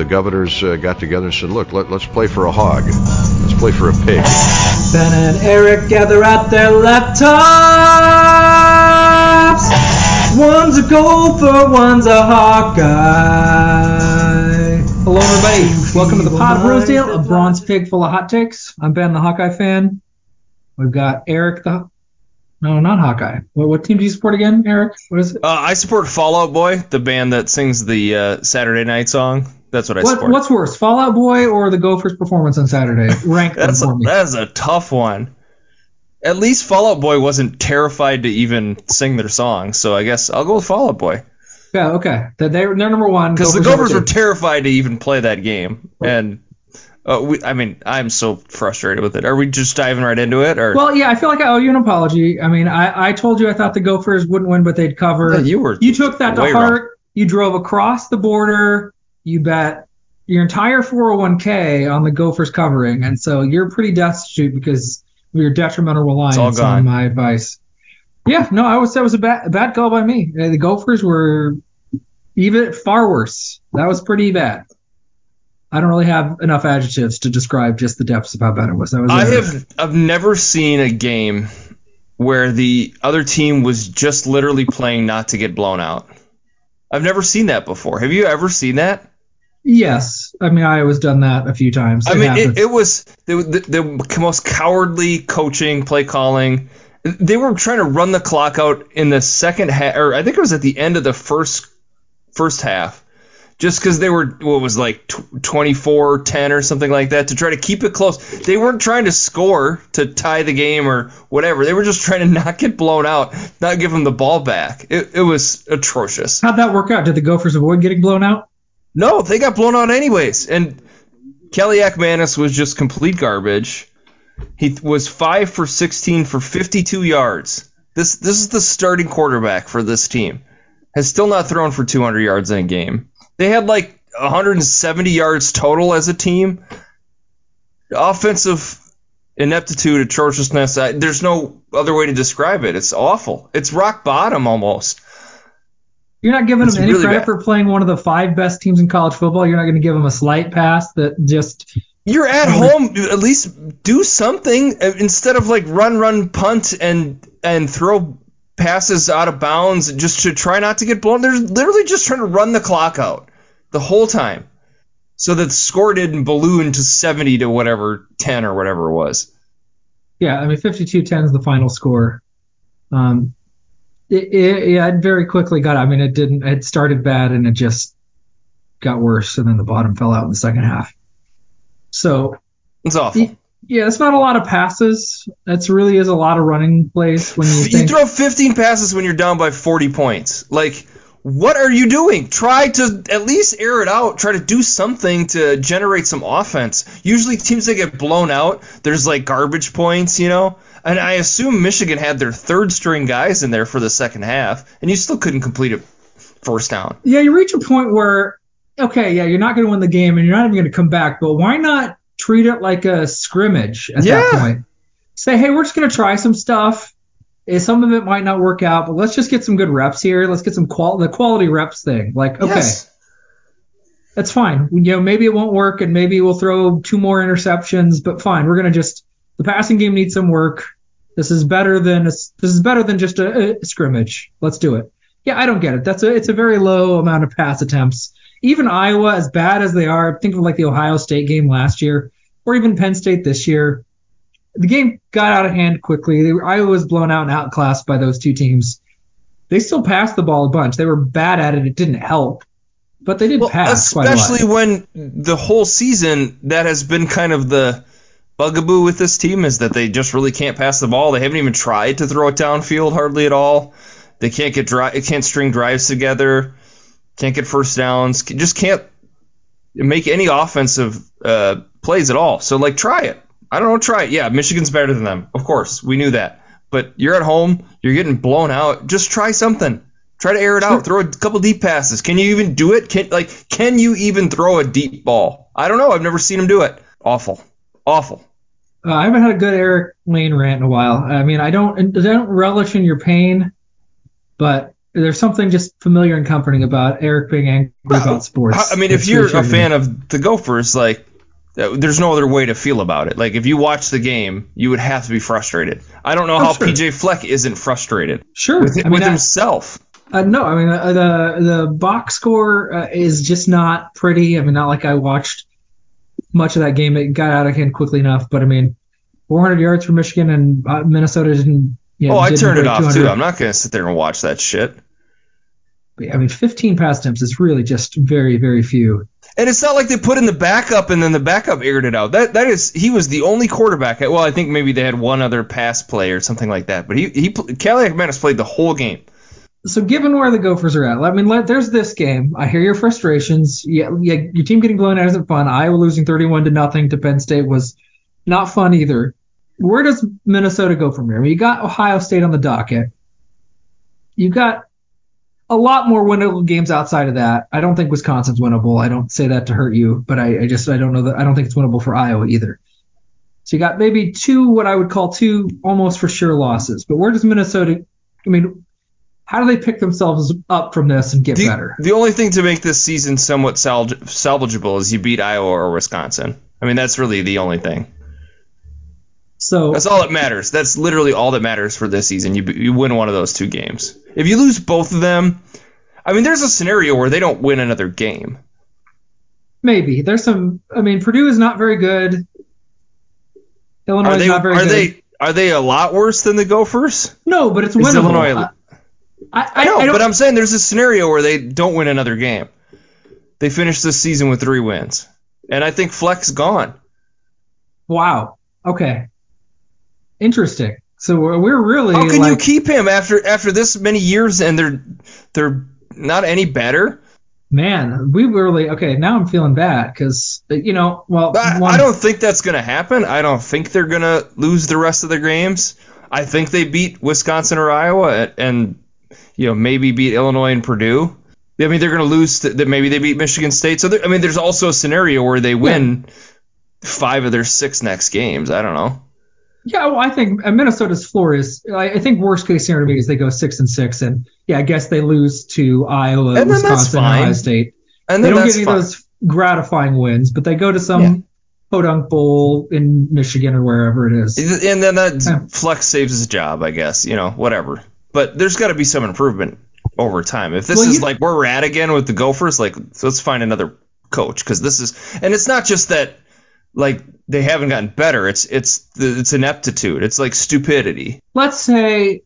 The governors uh, got together and said, look, let, let's play for a hog. Let's play for a pig. Ben and Eric gather at their laptops. One's a gopher, one's a Hawkeye. Hello, everybody. Welcome to the Pod of Rosedale, a bronze pig full of hot takes. I'm Ben, the Hawkeye fan. We've got Eric, the no, not Hawkeye. What, what team do you support again, Eric? What is it? Uh, I support Fall Out Boy, the band that sings the uh, Saturday Night song. That's what I What, support. what's worse, Fall Out Boy or the Gophers' performance on Saturday? Rank them That's for a, me. that is a tough one. At least Fall Out Boy wasn't terrified to even sing their song, so I guess I'll go with Fall Out Boy Yeah, okay. They're, they're number one. because the Gophers were terrified to even play that game, and uh, we, I mean, I'm so frustrated with it. Are we just diving right into it, or Well, yeah, I feel like I owe you an apology. I mean, I, I told you I thought the Gophers wouldn't win, but they'd cover. Yeah, you were You took that to heart. You drove across the border. You bet your entire 401k on the Gophers covering, and so you're pretty destitute because of your detrimental reliance on my advice. Yeah, no, I would say it was a bad, a bad call by me. Uh, The Gophers were even far worse. That was pretty bad. I don't really have enough adjectives to describe just the depths of how bad it was. That was I have I've never seen a game where the other team was just literally playing not to get blown out. I've never seen that before. Have you ever seen that? Yes, I mean I was done that a few times. I It mean, it, it was the, the, the most cowardly coaching, play calling. They were trying to run the clock out in the second half, or I think it was at the end of the first first half, just because they were what was like tw- 24-10 or something like that to try to keep it close. They weren't trying to score to tie the game or whatever. They were just trying to not get blown out, not give them the ball back. It, it was atrocious. How'd that work out? Did the Gophers avoid getting blown out? No, they got blown out anyways. And Kaliakmanis was just complete garbage. He was five for 16 for 52 yards. This this is the starting quarterback for this team. Has still not thrown for 200 yards in a game. They had like 170 yards total as a team. Offensive ineptitude, atrociousness. I, there's no other way to describe it. It's awful. It's rock bottom almost. You're not giving It's them any really credit bad. for playing one of the five best teams in college football. You're not going to give them a slight pass that just You're at home. At least do something uh, instead of like run, run, punt, and and throw passes out of bounds just to try not to get blown. They're literally just trying to run the clock out the whole time, so that the score didn't balloon to 70 to whatever 10 or whatever it was. yeah. I mean, 52-10 is the final score. Um, it, it, yeah, it very quickly got. I mean, it didn't. It started bad and it just got worse, and then the bottom fell out in the second half. So It's awful. yeah, it's not a lot of passes. It's really is a lot of running plays when you You throw 15 passes when you're down by 40 points. Like, what are you doing? Try to at least air it out. Try to do something to generate some offense. Usually, teams that get blown out, there's like garbage points, you know? And I assume Michigan had their third string guys in there for the second half, and you still couldn't complete a first down. yeah, you reach a point where, okay, yeah, you're not going to win the game and you're not even going to come back, but why not treat it like a scrimmage at that Yeah. point? Say, hey, we're just going to try some stuff. Eh, Some of it might not work out, but let's just get some good reps here. Let's get some qual the quality reps thing. Like, okay, Yes. that's fine. You know, maybe it won't work and maybe we'll throw two more interceptions, but fine. We're going to just the passing game needs some work. This is better than a, this is better than just a, a scrimmage. Let's do it. Yeah, I don't get it. That's a it's a very low amount of pass attempts. Even Iowa, as bad as they are, think of like the Ohio State game last year, or even Penn State this year. The game got out of hand quickly. Were, Iowa was blown out and outclassed by those two teams. They still passed the ball a bunch. They were bad at it. It didn't help, but they did Well, pass quite a lot. especially when the whole season that has been kind of the bugaboo with this team is that they just really can't pass the ball. They haven't even tried to throw it downfield hardly at all. They can't get dri- can't string drives together, can't get first downs, just can't make any offensive uh, plays at all. So like, try it. I don't know, try it. Yeah, Michigan's better than them, of course. We knew that. But you're at home, you're getting blown out. Just try something. Try to air it out. Throw a couple deep passes. Can you even do it? Can like can you even throw a deep ball? I don't know. I've never seen him do it. Awful. Awful. Uh, I haven't had a good Eric Lane rant in a while. I mean, I don't I don't relish in your pain, but there's something just familiar and comforting about Eric being angry about sports. I mean, if you're a fan of the Gophers, like uh, there's no other way to feel about it. Like if you watch the game, you would have to be frustrated. I don't know oh, how sure. PJ Fleck isn't frustrated. Sure, with, I mean, with himself. Uh, no, I mean uh, the the box score uh, is just not pretty. I mean, not like I watched much of that game. It got out of hand quickly enough, but I mean, 400 yards for Michigan and uh, Minnesota didn't. Yeah, oh, I turned it off too. I'm not gonna sit there and watch that shit. I mean, 15 pass attempts is really just very, very few. And it's not like they put in the backup and then the backup aired it out. That that is he was the only quarterback. Well, I think maybe they had one other pass play or something like that. But he he Kaliakmanis played the whole game. So given where the Gophers are at, I mean, let, there's this game. I hear your frustrations. Yeah, yeah, your team getting blown out isn't fun. Iowa losing 31 to nothing to Penn State was not fun either. Where does Minnesota go from here? I mean, you got Ohio State on the docket. You got a lot more winnable games outside of that. I don't think Wisconsin's winnable. I don't say that to hurt you, but I, I just I don't know that I don't think it's winnable for Iowa either. So you got maybe two what I would call two almost for sure losses. But where does Minnesota? I mean, how do they pick themselves up from this and get the, better? The only thing to make this season somewhat salvageable is you beat Iowa or Wisconsin. I mean, that's really the only thing. So that's all that matters. That's literally all that matters for this season. You you win one of those two games. If you lose both of them, I mean, there's a scenario where they don't win another game. Maybe there's some. I mean, Purdue is not very good. Illinois they, is not very are good. They, are they a lot worse than the Gophers? No, but it's winnable. Illinois, I, I, know, I but I'm saying there's a scenario where they don't win another game. They finish this season with three wins, and I think Fleck's gone. Wow. Okay. Interesting. So we're really. How can like, you keep him after after this many years and they're they're not any better? Man, we really okay. Now I'm feeling bad because you know, well, I, one, I don't think that's gonna happen. I don't think they're gonna lose the rest of their games. I think they beat Wisconsin or Iowa and you know maybe beat Illinois and Purdue. I mean, they're going to lose. That maybe they beat Michigan State. So I mean, there's also a scenario where they win yeah. five of their six next games. I don't know. Yeah, well, I think uh, Minnesota's floor is. I think worst case scenario to me is they go six and six, and yeah, I guess they lose to Iowa, and Wisconsin, Ohio State. And they don't get any fine. of those gratifying wins, but they go to some yeah. podunk bowl in Michigan or wherever it is. And then that yeah. Flex saves his job, I guess. You know, whatever. But there's got to be some improvement over time. If this well, is you, like where we're at again with the Gophers, like let's find another coach because this is, and it's not just that like they haven't gotten better. It's it's it's ineptitude. It's like stupidity. Let's say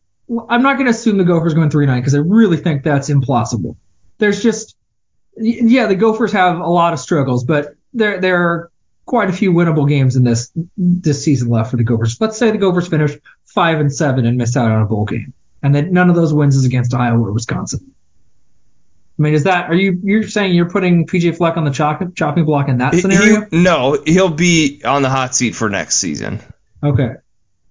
I'm not going to assume the Gophers going three nine because I really think that's implausible. There's just yeah, the Gophers have a lot of struggles, but there there are quite a few winnable games in this this season left for the Gophers. Let's say the Gophers finish five and seven and miss out on a bowl game, and that none of those wins is against Iowa or Wisconsin. I mean, is that are you you're saying you're putting PJ Fleck on the chopping chopping block in that scenario? He, no, he'll be on the hot seat for next season. Okay.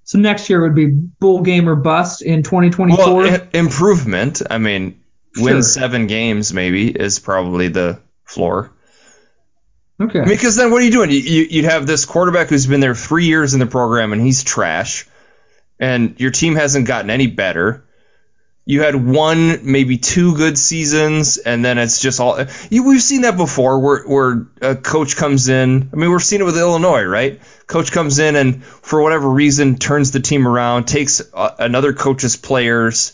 So next year would be bowl game or bust in 2024. Well, improvement. I mean, sure. win seven games maybe is probably the floor. Okay. Because then what are you doing? You, you'd have this quarterback who's been there three years in the program and he's trash, and your team hasn't gotten any better you had one, maybe two good seasons, and then it's just all. You, we've seen that before, where where a coach comes in. I mean, we've seen it with Illinois, right? Coach comes in and for whatever reason turns the team around, takes uh, another coach's players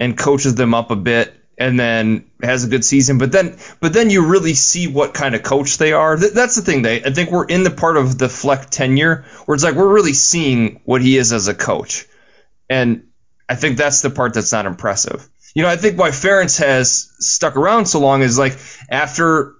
and coaches them up a bit, and then has a good season. But then, but then you really see what kind of coach they are. Th- that's the thing. They, I think we're in the part of the Fleck tenure where it's like we're really seeing what he is as a coach, and I think that's the part that's not impressive. You know, I think why Ferentz has stuck around so long is like after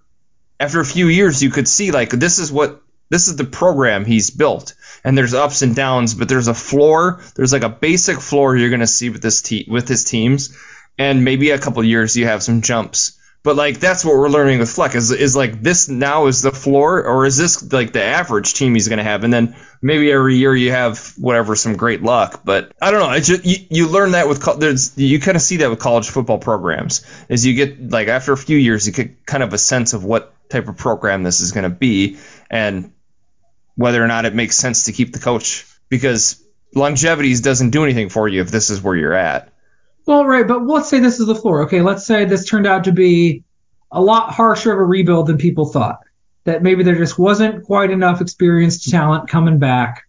after a few years you could see like this is what this is the program he's built and there's ups and downs but there's a floor there's like a basic floor you're to see with this te- with his teams and maybe a couple years you have some jumps. But like that's what we're learning with Fleck is is like this now is the floor or is this like the average team he's going to have? And then maybe every year you have whatever some great luck. But I don't know it's just, you, you learn that with there's you kind of see that with college football programs is you get like after a few years you get kind of a sense of what type of program this is going to be and whether or not it makes sense to keep the coach. Because longevity doesn't do anything for you if this is where you're at Well, right, but let's say this is the floor. Okay, let's say this turned out to be a lot harsher of a rebuild than people thought. That maybe there just wasn't quite enough experienced talent coming back,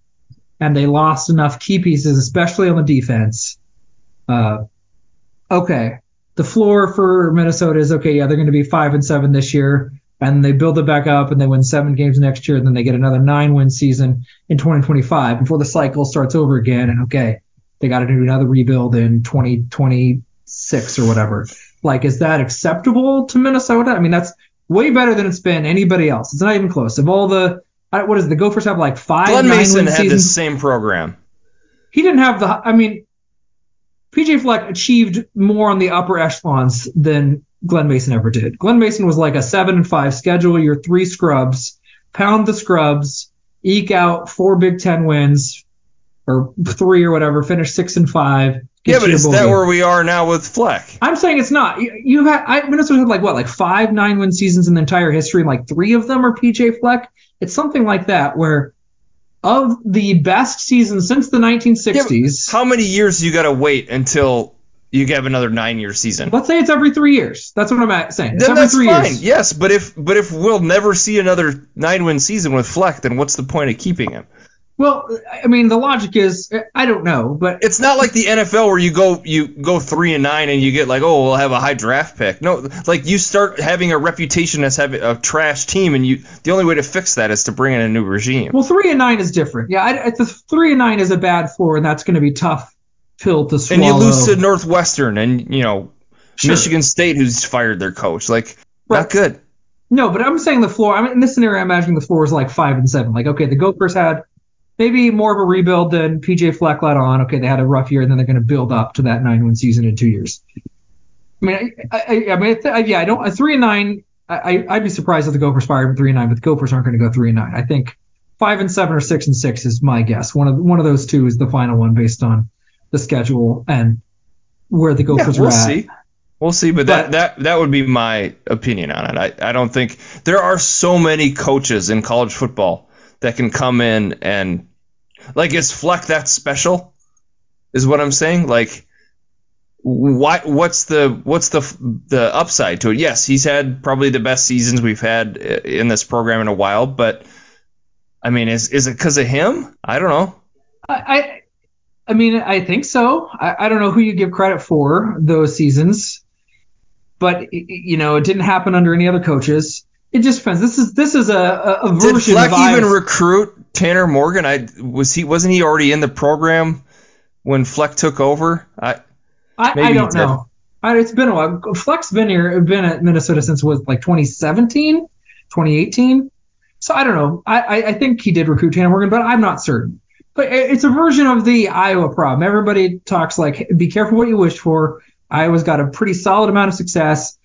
and they lost enough key pieces, especially on the defense. Uh, okay, the floor for Minnesota is okay. Yeah, they're going to be five and seven this year, and they build it back up, and they win seven games next year, and then they get another nine win season in 2025 before the cycle starts over again. And okay, they got to do another rebuild in 2026 or whatever. Like, is that acceptable to Minnesota? I mean, that's way better than it's been anybody else. It's not even close. Of all the, what is it, the Gophers have like five. Glen Mason had seasons. the same program. He didn't have the. I mean, PJ Fleck achieved more on the upper echelons than Glen Mason ever did. Glen Mason was like a seven and five schedule your three scrubs, pound the scrubs, eke out four Big Ten wins, or three or whatever, finish six and five. Yeah, but is that where we are now with Fleck? I'm saying it's not. You, you had I, Minnesota had like what, like five nine win seasons in the entire history, and like three of them are PJ Fleck. It's something like that where of the best seasons since the 1960s. Yeah, how many years do you got to wait until you have another nine year season? Let's say it's every three years. That's what I'm saying. It's then every that's three fine. years. Yes, but if but if we'll never see another nine win season with Fleck, then what's the point of keeping him? Well, I mean, the logic is I don't know, but It's not like the NFL where you go you go three and nine and you get like oh we'll have a high draft pick. No, like you start having a reputation as having a trash team, and you the only way to fix that is to bring in a new regime. well, three and nine is different. Yeah, I, I- the three and nine is a bad floor, and that's going to be tough pill to swallow. and you lose to Northwestern and you know Sure. Michigan State who's fired their coach. Like Right. not good. No, but I'm saying the floor. I mean, in this scenario, I'm imagining the floor is like five and seven. Like, okay, the Gophers had maybe more of a rebuild than PJ Fleck let on. Okay, they had a rough year, and then they're going to build up to that nine win season in two years. I mean, I, I, I mean, I yeah, I don't. A three and nine. I, I'd be surprised if the Gophers fired three and nine, but the Gophers aren't going to go three and nine. I think five and seven or six and six is my guess. One of one of those two is the final one based on the schedule and where the Yeah, Gophers we'll are at. see. We'll see, but, But- that, that that would be my opinion on it. I, I don't think there are so many coaches in college football that can come in and like is Fleck that special? Is what I'm saying? Like why what's the what's the the upside to it? Yes, he's had probably the best seasons we've had in this program in a while, but I mean, is is it because of him? I don't know. I, I, I mean, I think so. I, I don't know who you give credit for those seasons, but you know, it didn't happen under any other coaches. It just depends. This is this is a, a, a Did Fleck even recruit Tanner Morgan? I was he wasn't he already in the program when Fleck took over? I I, I don't know. I, it's been a while. Fleck's been here, been at Minnesota since was like 2017, 2018. So I don't know. I, I, I think he did recruit Tanner Morgan, but I'm not certain. But it- it's a version of the Iowa problem. Everybody talks like, be careful what you wish for. Iowa's got a pretty solid amount of success.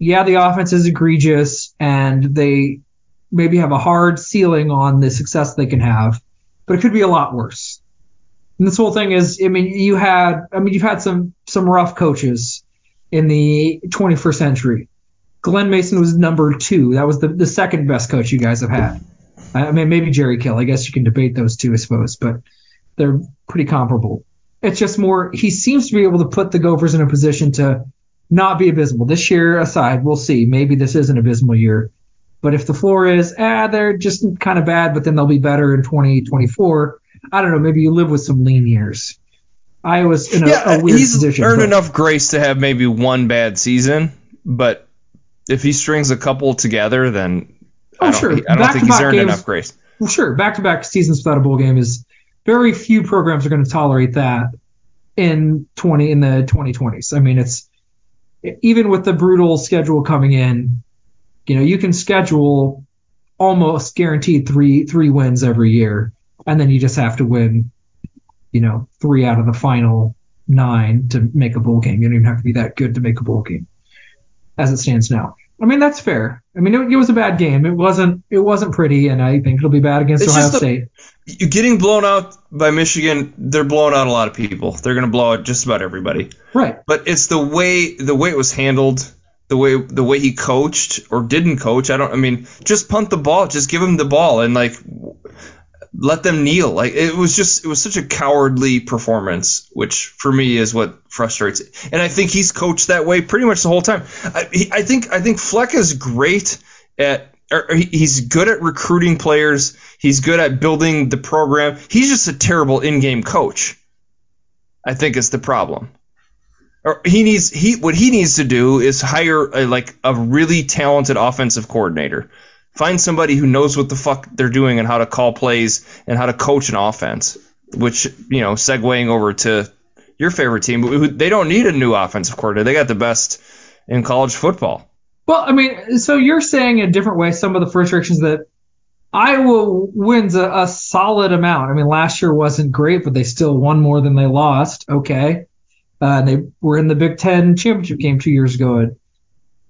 Yeah, the offense is egregious, and they maybe have a hard ceiling on the success they can have, but it could be a lot worse. And this whole thing is, I mean, you had, I mean, you've had some some rough coaches in the 21st century. Glen Mason was number two. That was the, the second best coach you guys have had. I mean, maybe Jerry Kill. I guess you can debate those two, I suppose, but they're pretty comparable. It's just more, he seems to be able to put the Gophers in a position to not be abysmal. This year aside, we'll see. Maybe this is an abysmal year. But if the floor is, ah, they're just kind of bad, but then they'll be better in 2024, I don't know. Maybe you live with some lean years. Iowa's in a, yeah, a weird he's position. earned but- enough grace to have maybe one bad season, but if he strings a couple together, then Oh, I don't, sure. I don't think he's earned games- enough grace. Well, sure, back-to-back seasons without a bowl game is very few programs are going to tolerate that in 20 in the 2020s. I mean, it's even with the brutal schedule coming in, you know, you can schedule almost guaranteed three three wins every year, and then you just have to win, you know, three out of the final nine to make a bowl game. You don't even have to be that good to make a bowl game, as it stands now. I mean, that's fair. I mean, it, it was a bad game. It wasn't. It wasn't pretty, and I think it'll be bad against It's Ohio a- State. You're getting blown out by Michigan, they're blowing out a lot of people. They're going to blow out just about everybody. Right. But it's the way the way it was handled, the way the way he coached or didn't coach. I don't. I mean, just punt the ball. Just give him the ball and like let them kneel. Like it was just it was such a cowardly performance, which for me is what frustrates. And I think he's coached that way pretty much the whole time. I, he, I think I think Fleck is great at. Or he's good at recruiting players. He's good at building the program. He's just a terrible in-game coach. I think is the problem. Or he needs he what he needs to do is hire a, like a really talented offensive coordinator Find somebody who knows what the fuck they're doing and how to call plays and how to coach an offense. Which you know, segueing over to your favorite team, they don't need a new offensive coordinator. They got the best in college football. Well, I mean, so you're saying in a different way some of the frustrations that Iowa wins a, a, solid amount. I mean, last year wasn't great, but they still won more than they lost. Okay. Uh, they were in the Big Ten championship game two years ago And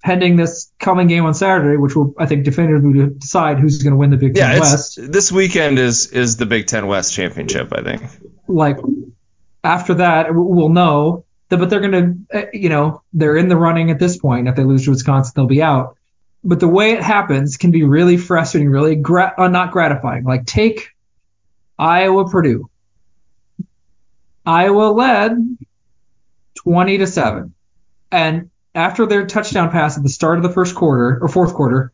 pending this coming game on Saturday, which will I think definitively decide who's going to win the Big Ten West. This weekend is is the Big Ten West championship, I think. Like after that, we'll know. That, but they're going to, eh, you know, they're in the running at this point. If they lose to Wisconsin, they'll be out. But the way it happens can be really frustrating, really gra- uh, not gratifying. Like take Iowa Purdue. Iowa led 20 to 7. And after their touchdown pass at the start of the first quarter or fourth quarter,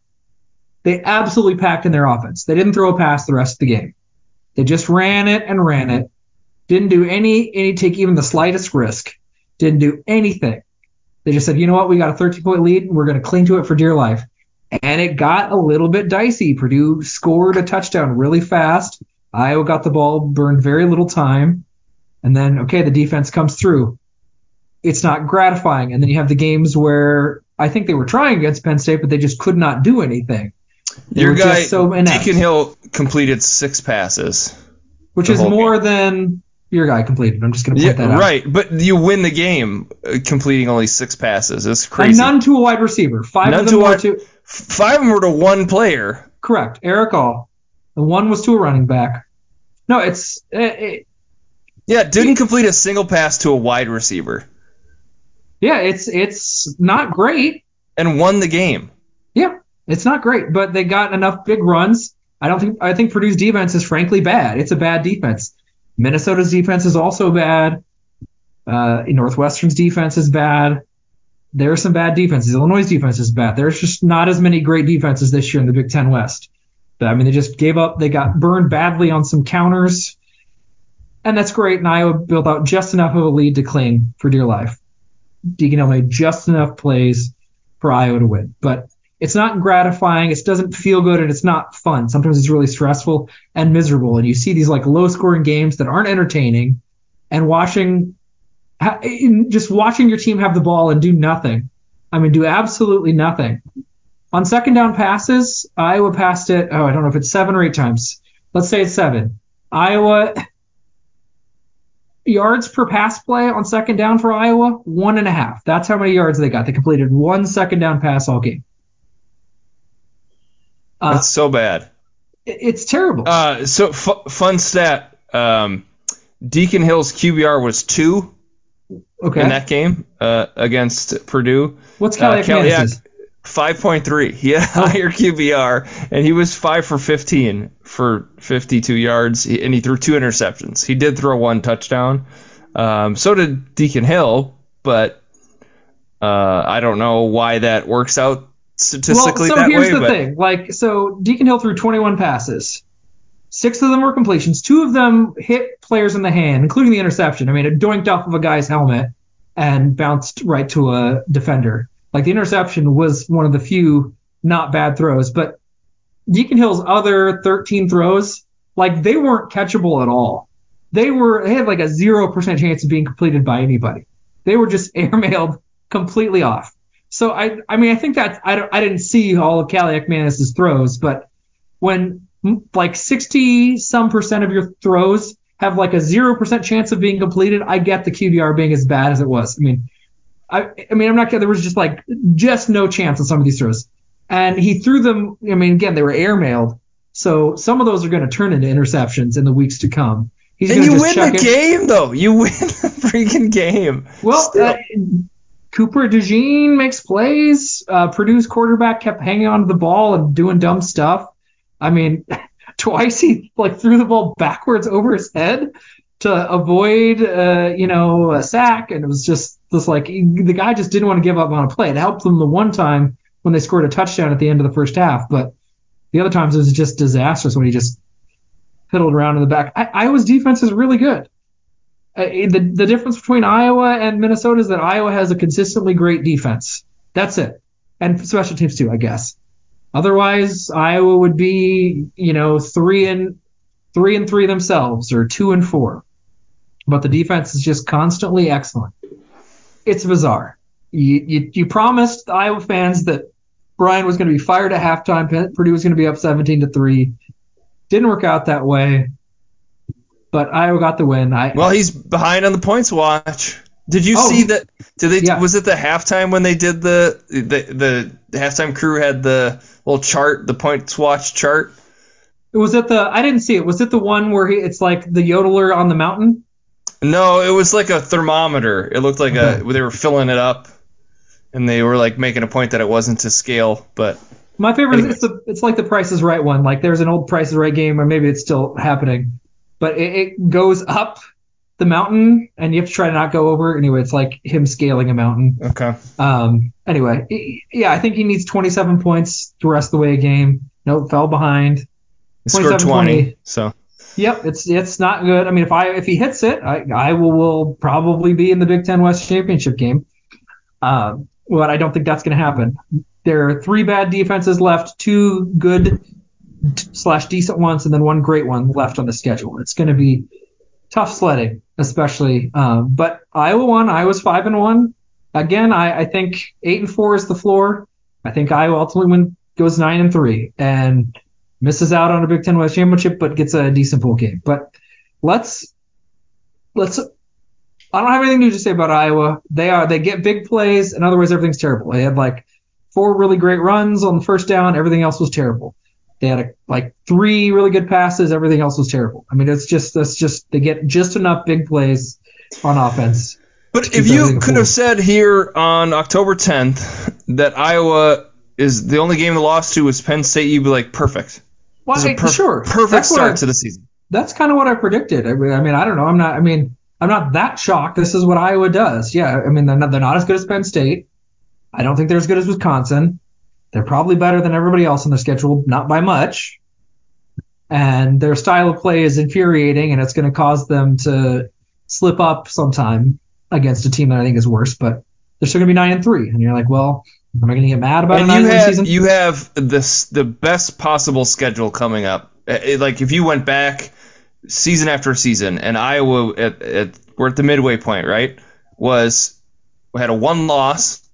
they absolutely packed in their offense. They didn't throw a pass the rest of the game. They just ran it and ran it. Didn't do any any take even the slightest risk. Didn't do anything. They just said, you know what, we got a 13 point lead we're going to cling to it for dear life. And it got a little bit dicey. Purdue scored a touchdown really fast. Iowa got the ball, burned very little time. And then, okay, the defense comes through it's not gratifying. And then you have the games where I think they were trying against Penn State, but they just could not do anything. They Your guy, so Deacon Hill, completed six passes, which is more game. than your guy completed. I'm just going to point yeah, that out. Right, but you win the game uh, completing only six passes. It's crazy. And none to a wide receiver. Five none of them to were to. Five of them were to one player. Correct, Erick All. The one was to a running back. No, it's. It, it, yeah, didn't complete a single pass to a wide receiver yeah, it's it's not great. And won the game. Yeah, it's not great, but they got enough big runs. I don't think I think Purdue's defense is frankly bad. It's a bad defense. Minnesota's defense is also bad. Uh, Northwestern's defense is bad. There are some bad defenses. Illinois' defense is bad. There's just not as many great defenses this year in the Big Ten West. But, I mean, they just gave up. They got burned badly on some counters, and that's great. And Iowa built out just enough of a lead to cling for dear life. Hill made just enough plays for Iowa to win. But it's not gratifying. It doesn't feel good and it's not fun. Sometimes it's really stressful and miserable. And you see these like low scoring games that aren't entertaining and watching, just watching your team have the ball and do nothing. I mean, do absolutely nothing. On second down passes, Iowa passed it. Oh, I don't know if it's seven or eight times. Let's say it's seven. Iowa yards per pass play on second down for Iowa? One and a half. That's how many yards they got. They completed one second down pass all game. Uh, That's so bad. It's terrible. Uh, so f- fun stat: um, Deacon Hill's QBR was two okay. in that game uh, against Purdue. What's Kelly uh, 5.3. He had higher QBR, and he was 5 for 15 for 52 yards, and he threw two interceptions. He did throw one touchdown. Um, so did Deacon Hill, but uh, I don't know why that works out statistically well, so here's way, the thing. Like, so Deacon Hill threw 21 passes. Six of them were completions. Two of them hit players in the hand, including the interception. I mean, it doinked off of a guy's helmet and bounced right to a defender. Like the interception was one of the few not bad throws, but Deacon Hill's other 13 throws, like they weren't catchable at all. They were they had like a zero percent chance of being completed by anybody. They were just airmailed completely off. So I I mean I think that I don't, I didn't see all of Kaliakmanis's throws, but when like 60 some percent of your throws have like a zero percent chance of being completed, I get the QBR being as bad as it was. I mean I, I mean, I'm not kidding. There was just like just no chance on some of these throws, and he threw them. I mean, again, they were airmailed, so some of those are going to turn into interceptions in the weeks to come. He's and you win the it. game, though. You win the freaking game. Well, uh, Cooper DeJean makes plays. Uh, Purdue's quarterback kept hanging on to the ball and doing dumb stuff. I mean, twice he like threw the ball backwards over his head to avoid, uh, you know, a sack, and it was just this like the guy just didn't want to give up on a play. It helped them the one time when they scored a touchdown at the end of the first half, but the other times it was just disastrous when he just piddled around in the back. I, Iowa's defense is really good. Uh, the the difference between Iowa and Minnesota is that Iowa has a consistently great defense. That's it, and special teams too, I guess. Otherwise, Iowa would be, you know, three and three and three themselves, or two and four. But the defense is just constantly excellent. It's bizarre. You you, you promised Iowa fans that Brian was going to be fired at halftime. Purdue was going to be up 17 to three. Didn't work out that way. But Iowa got the win. I, well, he's behind on the points watch. Did you oh, see that? Did they? Yeah. Was it the halftime when they did the the the halftime crew had the little chart, the points watch chart? Was it the? I didn't see it. Was it the one where he, it's like the yodeler on the mountain? No, it was like a thermometer. It looked like a they were filling it up, and they were like making a point that it wasn't to scale. But my favorite anyway. is it's the it's like the Price is Right one. Like there's an old Price is Right game, or maybe it's still happening, but it, it goes up the mountain, and you have to try to not go over. Anyway, it's like him scaling a mountain. Okay. Um. Anyway, yeah, I think he needs 27 points the rest of the way a game. No, fell behind. He scored 20, 20. So. Yep, it's it's not good. I mean, if I if he hits it, I, I will, will probably be in the Big Ten West championship game. Uh, but I don't think that's going to happen. There are three bad defenses left, two good slash decent ones, and then one great one left on the schedule. It's going to be tough sledding, especially. Um, but Iowa won. Iowa's five and one. Again, I, I think eight and four is the floor. I think Iowa ultimately win, goes nine and three and misses out on a Big Ten West championship, but gets a decent bowl game. But let's let's. I don't have anything new to say about Iowa. They are they get big plays, and otherwise everything's terrible. They had like four really great runs on the first down. Everything else was terrible. They had a, like three really good passes. Everything else was terrible. I mean, it's just that's just they get just enough big plays on offense. But if you could have said here on October 10th that Iowa is the only game they lost to was Penn State, you'd be like, perfect. Well, I, per- sure, perfect that's start I, to the season. That's kind of what I predicted. I mean, I mean, I don't know. I'm not. I mean, I'm not that shocked. This is what Iowa does. Yeah, I mean, they're not, they're not as good as Penn State. I don't think they're as good as Wisconsin. They're probably better than everybody else on their schedule, not by much. And their style of play is infuriating, and it's going to cause them to slip up sometime against a team that I think is worse. But they're still going to be nine and three, and you're like, well, am I going to get mad about and a nine win season? You have this the best possible schedule coming up. It, like if you went back season after season, and Iowa at, at we're at the midway point, right? Was we had a one loss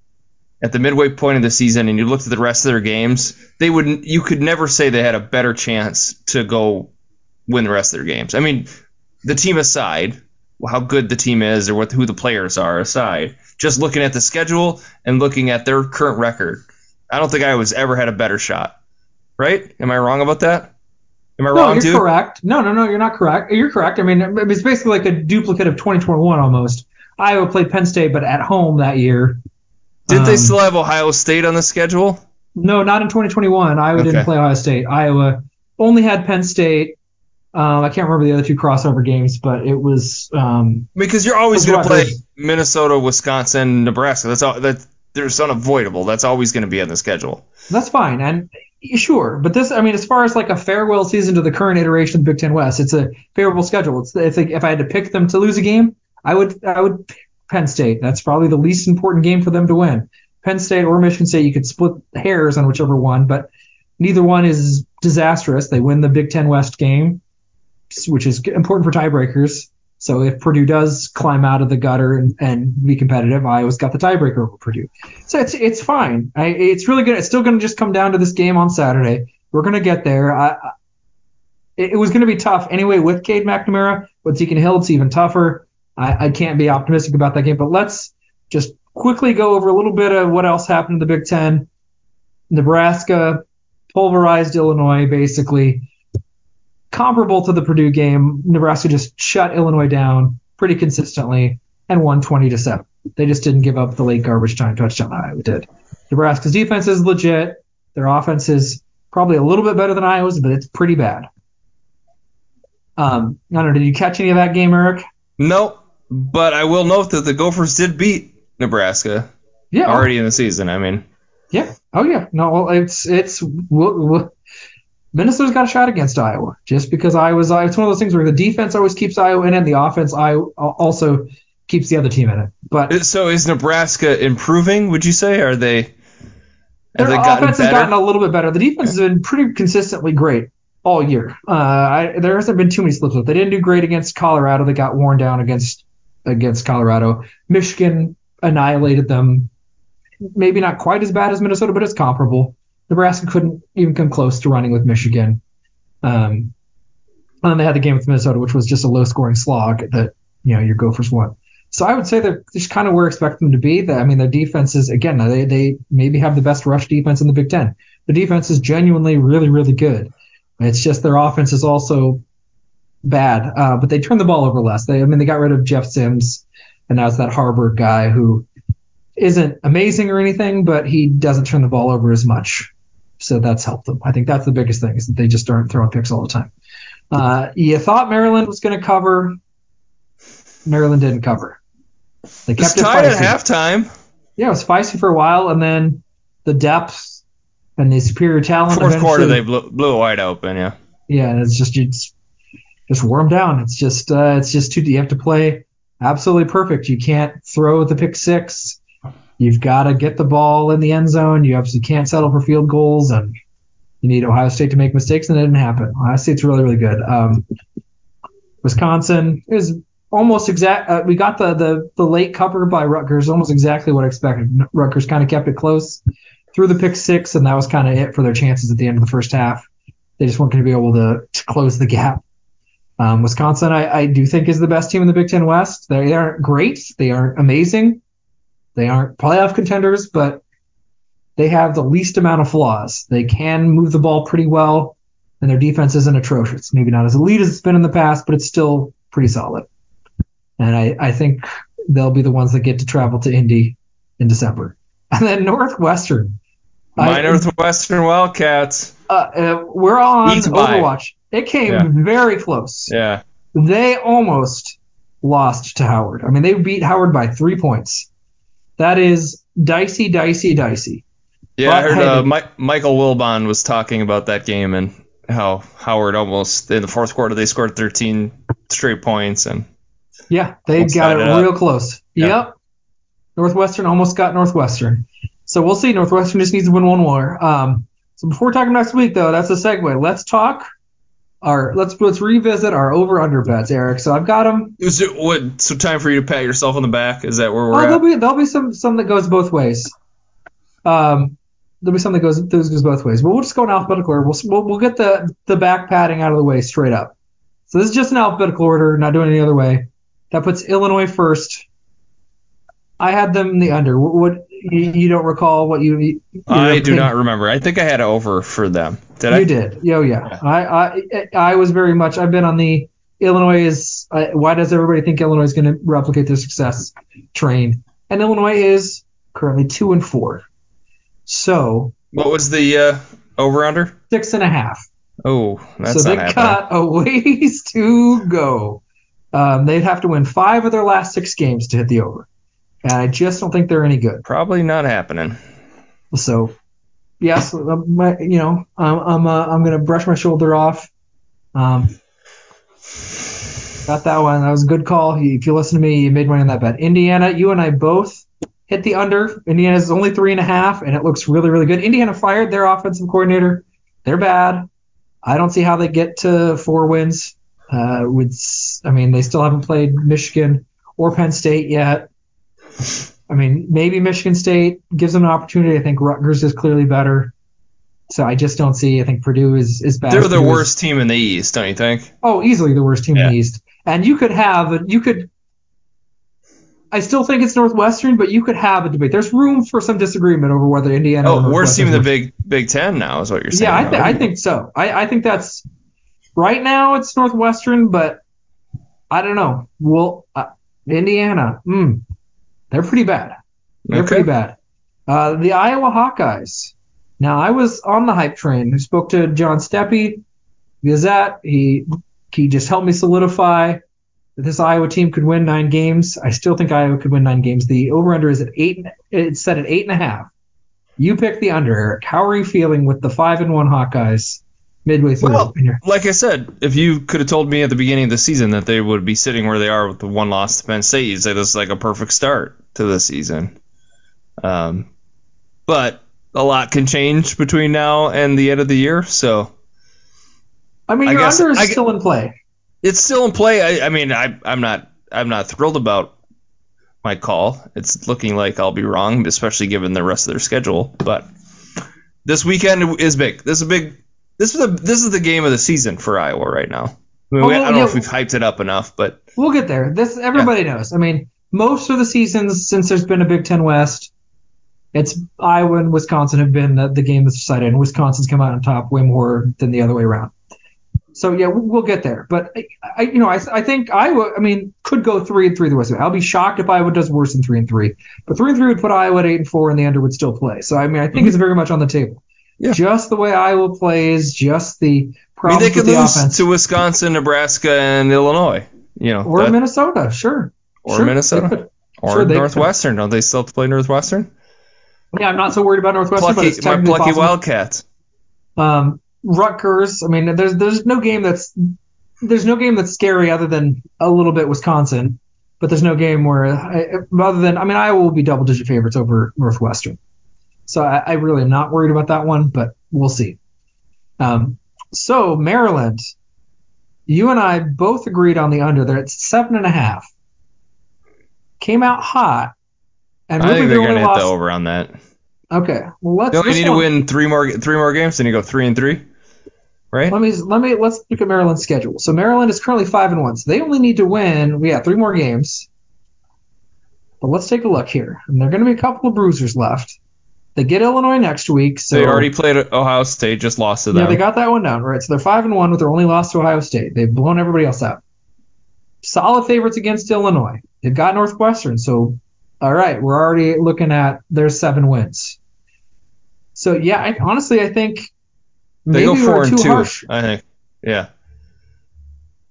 at the midway point of the season and you looked at the rest of their games, they would you could never say they had a better chance to go win the rest of their games. I mean, the team aside, how good the team is or what who the players are aside, just looking at the schedule and looking at their current record, I don't think I was ever had a better shot. Right? Am I wrong about that? Am I no, wrong you're too? correct. No, no, no, you're not correct. You're correct. I mean, it's basically like a duplicate of 2021 almost. Iowa played Penn State, but at home that year. Did um, they still have Ohio State on the schedule? No, not in 2021. Iowa okay. didn't play Ohio State. Iowa only had Penn State. Um, I can't remember the other two crossover games, but it was. Um, because you're always going to play Minnesota, Wisconsin, Nebraska. That's all. That there's unavoidable. That's always going to be on the schedule. That's fine, and sure, but this, I mean, as far as like a farewell season to the current iteration of the Big Ten West, it's a favorable schedule. It's if, if I had to pick them to lose a game, I would I would Penn State. That's probably the least important game for them to win. Penn State or Michigan State, you could split hairs on whichever one, but neither one is disastrous. They win the Big Ten West game, which is important for tiebreakers. So if Purdue does climb out of the gutter and, and be competitive, Iowa's got the tiebreaker over Purdue. So it's it's fine. I, it's really good. It's still going to just come down to this game on Saturday. We're going to get there. I, it, it was going to be tough anyway with Cade McNamara. With Deacon Hill, it's even tougher. I, I can't be optimistic about that game. But let's just quickly go over a little bit of what else happened in the Big Ten. Nebraska pulverized Illinois, basically comparable to the Purdue game. Nebraska just shut Illinois down pretty consistently and won 20 to 7. They just didn't give up the late garbage time touchdown that Iowa did. Nebraska's defense is legit. Their offense is probably a little bit better than Iowa's, but it's pretty bad. Um, I don't know. Did you catch any of that game, Eric? Nope. But I will note that the Gophers did beat Nebraska Yeah. already in the season. I mean, Yeah. Oh yeah. No. Well, it's it's w- w- Minnesota's got a shot against Iowa just because Iowa's. It's one of those things where the defense always keeps Iowa in it, and the offense I also keeps the other team in it. But so is Nebraska improving? Would you say? Are they? Their they gotten offense has gotten a little bit better. The defense has been pretty consistently great all year. Uh, I, there hasn't been too many slips up. They didn't do great against Colorado. They got worn down against against Colorado. Michigan annihilated them. Maybe not quite as bad as Minnesota, but it's comparable. Nebraska couldn't even come close to running with Michigan. Um, and then they had the game with Minnesota, which was just a low scoring slog that you know your Gophers won. So I would say they're just kind of where I expect them to be. That I mean, their defense is again they they maybe have the best rush defense in the Big Ten. The defense is genuinely really really good. It's just their offense is also bad, uh, but they turn the ball over less. They I mean they got rid of Jeff Sims, and now it's that Haarberg guy who isn't amazing or anything, but he doesn't turn the ball over as much. So that's helped them. I think that's the biggest thing is that they just aren't throwing picks all the time. Uh, you thought Maryland was going to cover. Maryland didn't cover. They It's kept it tied at halftime. Yeah, it was feisty for a while, and then the depth and the superior talent. Fourth quarter, they blew, blew it wide open. Yeah. yeah, it's just it's just wore 'em down. It's just uh, it's just too. You have to play absolutely perfect. You can't throw the pick six. You've got to get the ball in the end zone. You obviously can't settle for field goals, and you need Ohio State to make mistakes, and it didn't happen. Ohio State's really really good. Um, Wisconsin is almost exact. Uh, we got the, the the late cover by Rutgers, almost exactly what I expected. Rutgers kind of kept it close through the pick six, and that was kind of it for their chances at the end of the first half. They just weren't going to be able to, to close the gap. Um, Wisconsin, I, I do think is the best team in the Big Ten West. They aren't great. They aren't amazing. They aren't playoff contenders, but they have the least amount of flaws. They can move the ball pretty well, and their defense isn't atrocious. Maybe not as elite as it's been in the past, but it's still pretty solid. And I, I think they'll be the ones that get to travel to Indy in December. And then Northwestern. My I- Northwestern Wildcats. uh, uh, we're all on. Overwatch. It came Yeah. very close. Yeah. They almost lost to Howard. I mean, they beat Howard by three points. That is dicey, dicey, dicey. Yeah, I heard uh, Michael Wilbon was talking about that game and how Howard almost in the fourth quarter they scored 13 straight points and Yeah, they got it real close. Yeah. Yep. Northwestern almost got Northwestern. So we'll see. Northwestern just needs to win one more. Um, so before talking next week, though, that's a segue. Let's talk. Our let's let's revisit our over under bets, Eric. So I've got them. Is it what? So time for you to pat yourself on the back? Is that where we're Oh, there'll be there'll be some some that goes both ways. Um, there'll be some that goes those goes both ways. But we'll just go in alphabetical order. We'll, we'll we'll get the the back padding out of the way straight up. So this is just an alphabetical order, not doing it any other way. That puts Illinois first. I had them in the under. What, what you, you don't recall what you? you I do think- not remember. I think I had over for them. Did I? You did. Oh yeah. I, I I was very much. I've been on the Illinois is. Uh, why does everybody think Illinois is going to replicate their success train? And Illinois is currently two and four. So What was the uh, over under? six and a half. Oh, that's so they happening. got a ways to go. Um, they'd have to win five of their last six games to hit the over, and I just don't think they're any good. Probably not happening. So, yes, my, you know, I'm I'm, uh, I'm gonna brush my shoulder off. Um, got that one. That was a good call. If you listen to me, you made money on that bet. Indiana, you and I both hit the under. Indiana's only three and a half, and it looks really really good. Indiana fired their offensive coordinator. They're bad. I don't see how they get to four wins. Uh, with, I mean, they still haven't played Michigan or Penn State yet. I mean, maybe Michigan State gives them an opportunity. I think Rutgers is clearly better. So I just don't see. I think Purdue is is bad. They're the Purdue is- worst team in the East, don't you think? oh, easily the worst team in the East. And you could have you could. I still think it's Northwestern, but you could have a debate. There's room for some disagreement over whether Indiana. Oh, worst team in the Big Big Ten now is what you're saying. Yeah, I, th- I think so. I, I think that's right now. It's Northwestern, but I don't know. Well, uh, Indiana, mm, they're pretty bad. They're Okay. pretty bad. Uh, the Iowa Hawkeyes. Now, I was on the hype train. I spoke to John Steppe, Gazette. He he just helped me solidify that this Iowa team could win nine games. I still think Iowa could win nine games. The over under is at eight. It's set at eight and a half. You pick the under, Eric. How are you feeling with the five and one Hawkeyes midway through? Well, like I said, if you could have told me at the beginning of the season that they would be sitting where they are with the one loss to Penn State, you'd say this is like a perfect start to the season. Um, but a lot can change between now and the end of the year, so I mean, I your guess- under is I- still in play. it's still in play. I, I mean, I, I'm not I'm not thrilled about my call. It's looking like I'll be wrong, especially given the rest of their schedule. But this weekend is big. This is a big. This is the this is the game of the season for Iowa right now. I, mean, Oh, we- I don't yeah. know if we've hyped it up enough, but We'll get there. This everybody knows. I mean, most of the seasons since there's been a Big Ten West, it's Iowa and Wisconsin have been the, the game that's decided, and Wisconsin's come out on top way more than the other way around. So yeah, we'll, we'll get there. But I, I you know, I, I think Iowa, I mean, could go three and three the rest of it. I'll be shocked if Iowa does worse than three and three. But three and three would put Iowa at eight and four, and the under would still play. So I mean, I think mm-hmm. it's very much on the table. Yeah. Just the way Iowa plays, just the problems I mean, they could the lose offense. to Wisconsin, Nebraska, and Illinois. You know, or that- Minnesota, sure. or Sure, Minnesota, or Sure, they could. Northwestern. Don't they still to play Northwestern? Yeah, I'm not so worried about Northwestern, but it's Plucky, my plucky possible. Wildcats. Um, Rutgers. I mean, there's there's no game that's there's no game that's scary other than a little bit Wisconsin, but there's no game where I, other than I mean Iowa will be double digit favorites over Northwestern. So I, I really am not worried about that one, but we'll see. Um, so Maryland, you and I both agreed on the under there. It's seven and a half. Came out hot, and I think they they're only gonna hit lost. the over on that. Okay, well let's. They only this need to one- win three more three more games, then you go three and three, right? Let me let me let's look at Maryland's schedule. So Maryland is currently five and one. So they only need to win. We got three more games. But let's take a look here. And there are going to be a couple of bruisers left. They get Illinois next week. So they already played Ohio State, just lost to them. yeah, they got that one down right. So they're five and one with their only loss to Ohio State. They've blown everybody else out. Solid favorites against Illinois. They've got Northwestern. So all right, we're already looking at their seven wins. So yeah, I, honestly, I think they maybe go four we're and too two. harsh. I think. Yeah.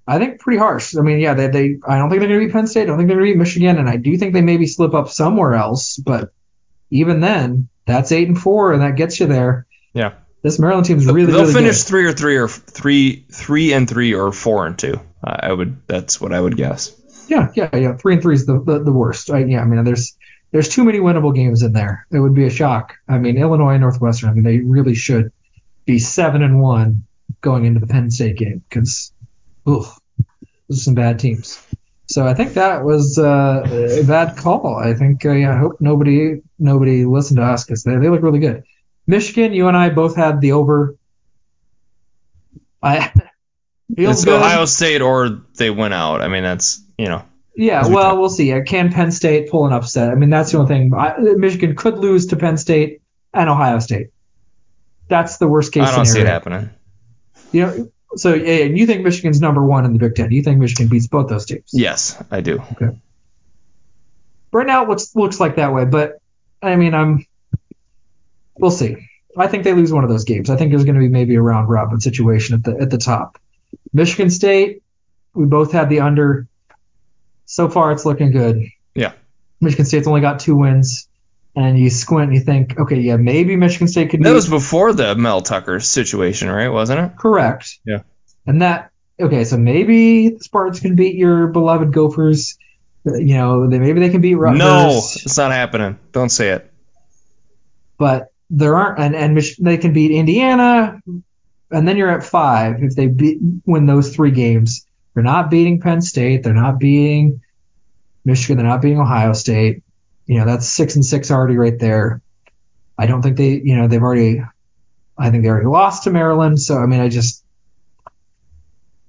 I think pretty harsh. I mean, yeah, they, they I don't think they're going to be Penn State. I don't think they're going to be Michigan, and I do think they maybe slip up somewhere else. But even then, that's eight and four, and that gets you there. Yeah. This Maryland team's really They'll really finish good. three or three or three three and three or four and two. I I would. That's what I would guess. Yeah, yeah, yeah. Three and three is the the, the worst. I, yeah, I mean, there's there's too many winnable games in there. It would be a shock. I mean, Illinois and Northwestern. I mean, they really should be seven and one going into the Penn State game because, those are some bad teams. So I think that was uh, a bad call. I think uh, yeah, I hope nobody nobody listened to us because they, they look really good. Michigan, you and I both had the over. I feels It's good. Ohio State or they went out. I mean, that's you know. Yeah, we well, talk- we'll see. Can Penn State pull an upset? I mean, that's the only thing. I, Michigan could lose to Penn State and Ohio State. That's the worst case I don't see scenario. it happening. You know, so yeah, and you think Michigan's number one in the Big Ten? You think Michigan beats both those teams? Yes, I do. Okay. Right now, it looks looks like that way, but I mean, I'm. We'll see. I think they lose one of those games. I think there's going to be maybe a round robin situation at the at the top. Michigan State, we both had the under. So far, it's looking good. Yeah. Michigan State's only got two wins, and you squint and you think, okay, yeah, maybe Michigan State could do That be was before the Mel Tucker situation, right? Wasn't it? correct. Yeah. And that okay, so maybe the Spartans can beat your beloved Gophers. Uh, You know, they maybe they can beat Rutgers. No, it's not happening. Don't say it. but there aren't, and and Mich- they can beat Indiana, and then you're at five if they beat win those three games. They're not beating Penn State. They're not beating Michigan. They're not beating Ohio State. You know, that's six and six already right there. I don't think they, you know, they've already. I think they already lost to Maryland. So I mean, I just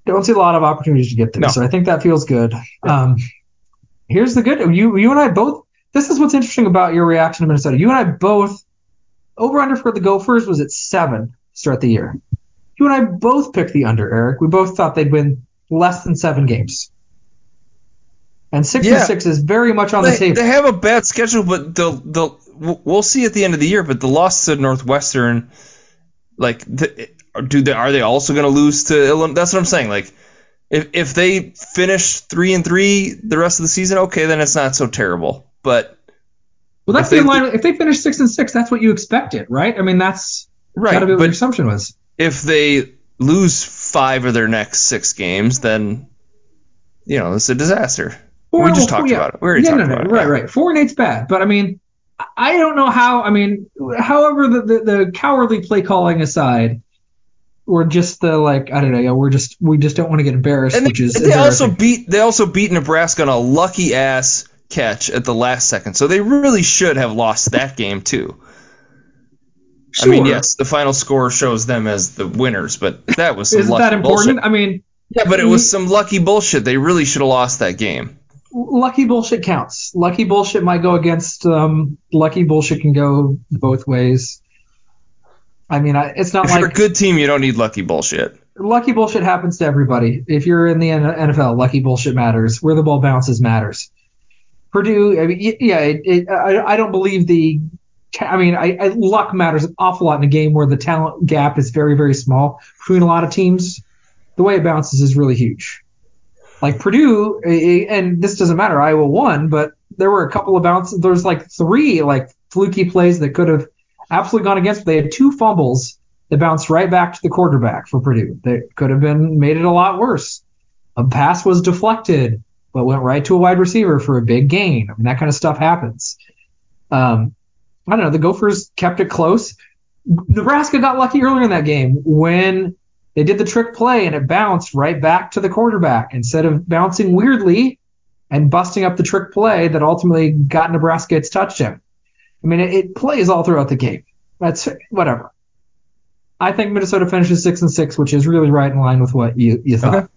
don't see a lot of opportunities to get there. No. So I think that feels good. Um, here's the good. You you and I both. This is what's interesting about your reaction to Minnesota. You and I both over under for the Gophers was at seven start the year. You and I both picked the under, Eric. We both thought they'd win less than seven games. And six Yeah. and six is very much on the They, table. they have a bad schedule, but they'll they'll we'll see at the end of the year. But the loss to Northwestern, like, the, do they are they also going to lose to Illinois? That's what I'm saying. Like, If if they finish three and three the rest of the season, okay, then it's not so terrible. But Well, that's the line. If they finish six and six, that's what you expected, right? I mean, that's right, gotta be what but your assumption was. if they lose five of their next six games, then you know it's a disaster. Four, we just oh well, talked yeah. about it. We already yeah, talked no, no, about it. right, right. Four and eight's bad, but I mean, I don't know how. I mean, however, the, the, the cowardly play calling aside, or just the like, I don't know. Yeah, we're just we just don't want to get embarrassed, And which they, is they also beat they also beat Nebraska on a lucky ass catch at the last second, so they really should have lost that game too. I mean, yes, the final score shows them as the winners, but that was some Is that important? bullshit. I mean, Yeah, but it was some lucky bullshit. They really should have lost that game. Lucky bullshit counts. Lucky bullshit might go against. Um, lucky bullshit can go both ways. I mean, I, it's not If like you're a good team, you don't need lucky bullshit. lucky bullshit happens to everybody. If you're in the NFL, lucky bullshit matters. Where the ball bounces matters. Purdue, I mean, yeah, it, it, I, I don't believe the. I mean, I, I, luck matters an awful lot in a game where the talent gap is very, very small between a lot of teams. The way it bounces is really huge. Like Purdue, eh, eh, and this doesn't matter. Iowa won, but there were a couple of bounces. There's like three like fluky plays that could have absolutely gone against. They had two fumbles that bounced right back to the quarterback for Purdue. That could have been made it a lot worse. A pass was deflected, but went right to a wide receiver for a big gain. I mean, that kind of stuff happens. Um, I don't know. The Gophers kept it close. Nebraska got lucky earlier in that game when they did the trick play and it bounced right back to the quarterback instead of bouncing weirdly and busting up the trick play that ultimately got Nebraska its touchdown. I mean, it, it plays all throughout the game. That's whatever. I think Minnesota finishes six and six, which is really right in line with what you, you thought. Okay.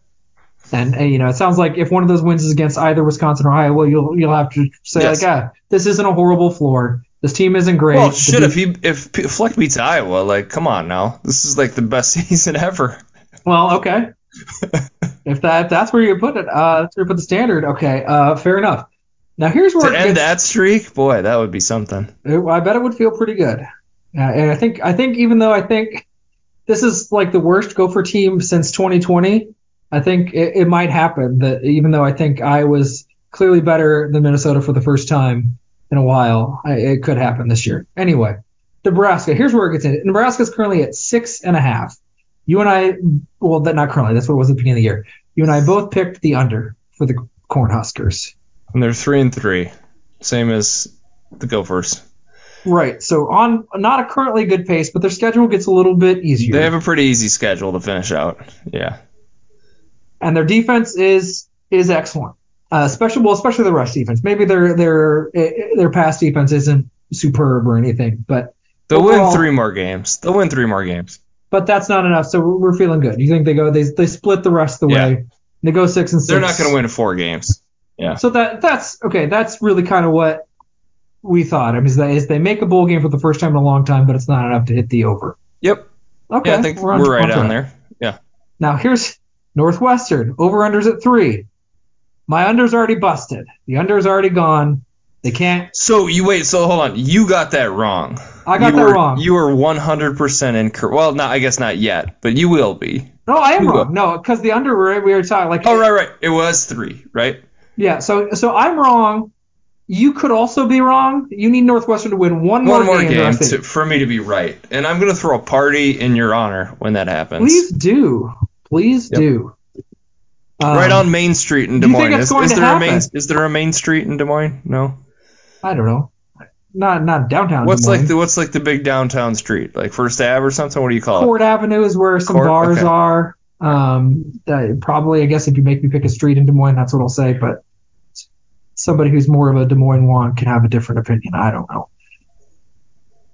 And, and, you know, it sounds like if one of those wins is against either Wisconsin or Iowa, you'll you'll have to say Yes. like, ah, this isn't a horrible floor. This team isn't great. Well, shit, if he if P- Fleck beats Iowa, like, come on now, this is like the best season ever. Well, okay. if that if that's where you put it, uh, that's where you put the standard. Okay, uh, fair enough. Now here's where To it end gets, that streak, boy, that would be something. I bet it would feel pretty good. Uh, and I think I think even though I think this is like the worst Gopher team since 2020, I think it, it might happen that even though I think I was clearly better than Minnesota for the first time in a while, I, it could happen this year. Anyway, Nebraska. Here's where it gets in. Nebraska is currently at six and a half. You and I, well, that not currently. That's what it was at the beginning of the year. You and I both picked the under for the Cornhuskers. And they're three and three, same as the Gophers. Right. So on not a currently good pace, but their schedule gets a little bit easier. They have a pretty easy schedule to finish out. Yeah. and their defense is is excellent. Uh, especially well, especially the rush defense. Maybe their their their pass defense isn't superb or anything, but They'll Overall- win three more games. They'll win three more games. but that's not enough. So we're, we're feeling good. You think they go they they split the rest of the Yeah. way. They go six and 6 They're not going to win four games. Yeah. So that that's okay. That's really kind of what we thought. I mean, is, that, is they make a bowl game for the first time in a long time, but it's not enough to hit the over. Yep. Okay, Yeah, I think we're, on- right on on there. Yeah. Now here's Northwestern over unders at three. My under's already busted. The under's already gone. They can't. So you wait. So hold on. You got that wrong. I got you that were, wrong. You were 100% incorrect. Well, not. I guess not yet, but you will be. No, I am You wrong. No, because the under we we were talking like. Oh, right, right. It was three, right? Yeah. So so I'm wrong. You could also be wrong. You need Northwestern to win one more One more game. game to, for me to be right, and I'm gonna throw a party in your honor when that happens. Please do. Please Yep. do. Um, right on Main Street in Des Moines. Is, is there a main? Is there a Main Street in Des Moines? No. I don't know. Not not downtown. What's like the what's like the big downtown street, like First Ave or something? What do you call it? Court Avenue is where some Court? bars Okay. are. Um, that- probably, I guess, if you make me pick a street in Des Moines, that's what I'll say. But somebody who's more of a Des Moines one can have a different opinion. I don't know.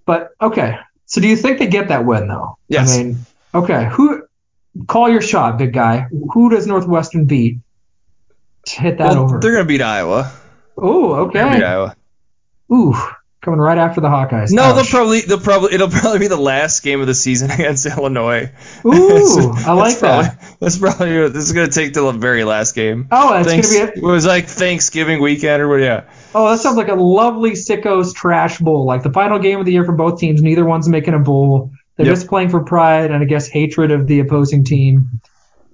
But okay, so do you think they get that win though? Yes. I mean, okay, who? Call your shot, big guy. Who does Northwestern beat to hit that Well, over? they're gonna beat Iowa. Oh, okay. Iowa. Ooh, coming right after the Hawkeyes. No, they'll probably they'll probably it'll probably be the last game of the season against Illinois. Ooh, I like That's probably- that. That's probably this is gonna take till the very last game. Oh, that's Thanks, gonna be. A, it was like Thanksgiving weekend or what? Yeah. oh, that sounds like a lovely sickos trash bowl. Like the final game of the year for both teams. Neither one's making a bowl. They're Yep. just playing for pride and I guess hatred of the opposing team.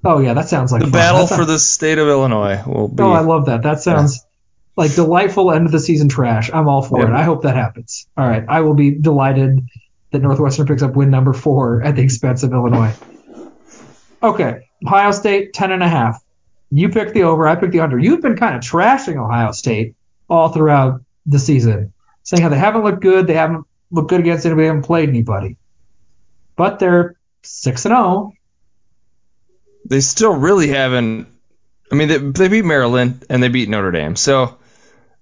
Oh yeah, that sounds like The fun. battle sounds- for the state of Illinois will be. Oh, I love that. That sounds like delightful end of the season trash. I'm all for it. I hope that happens. All right, I will be delighted that Northwestern picks up win number four at the expense of Illinois. Okay, Ohio State ten and a half. You picked the over. I picked the under. You've been kind of trashing Ohio State all throughout the season, saying how they haven't looked good. They haven't looked good against anybody. They haven't played anybody. But they're six and oh. zero. they still really haven't. I mean, they, they beat Maryland and they beat Notre Dame. So,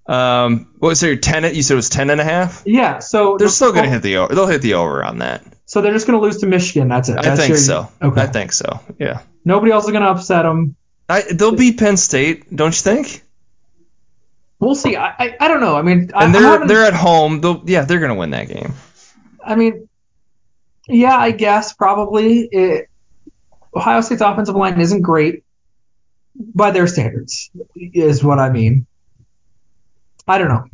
um, what was your ten? You said it was ten and a half. Yeah, so They're still gonna hit the over. They'll hit the over on that. So they're just going to lose to Michigan. That's it. I think your- so. Okay. I think so. Yeah. Nobody else is going to upset them. I, they'll beat Penn State, don't you think? We'll see. I, I, I don't know. I mean, I, And they're they're at home. They'll yeah, they're gonna win that game. I mean, yeah, I guess probably. It, Ohio State's offensive line isn't great by their standards, is what I mean. I don't know.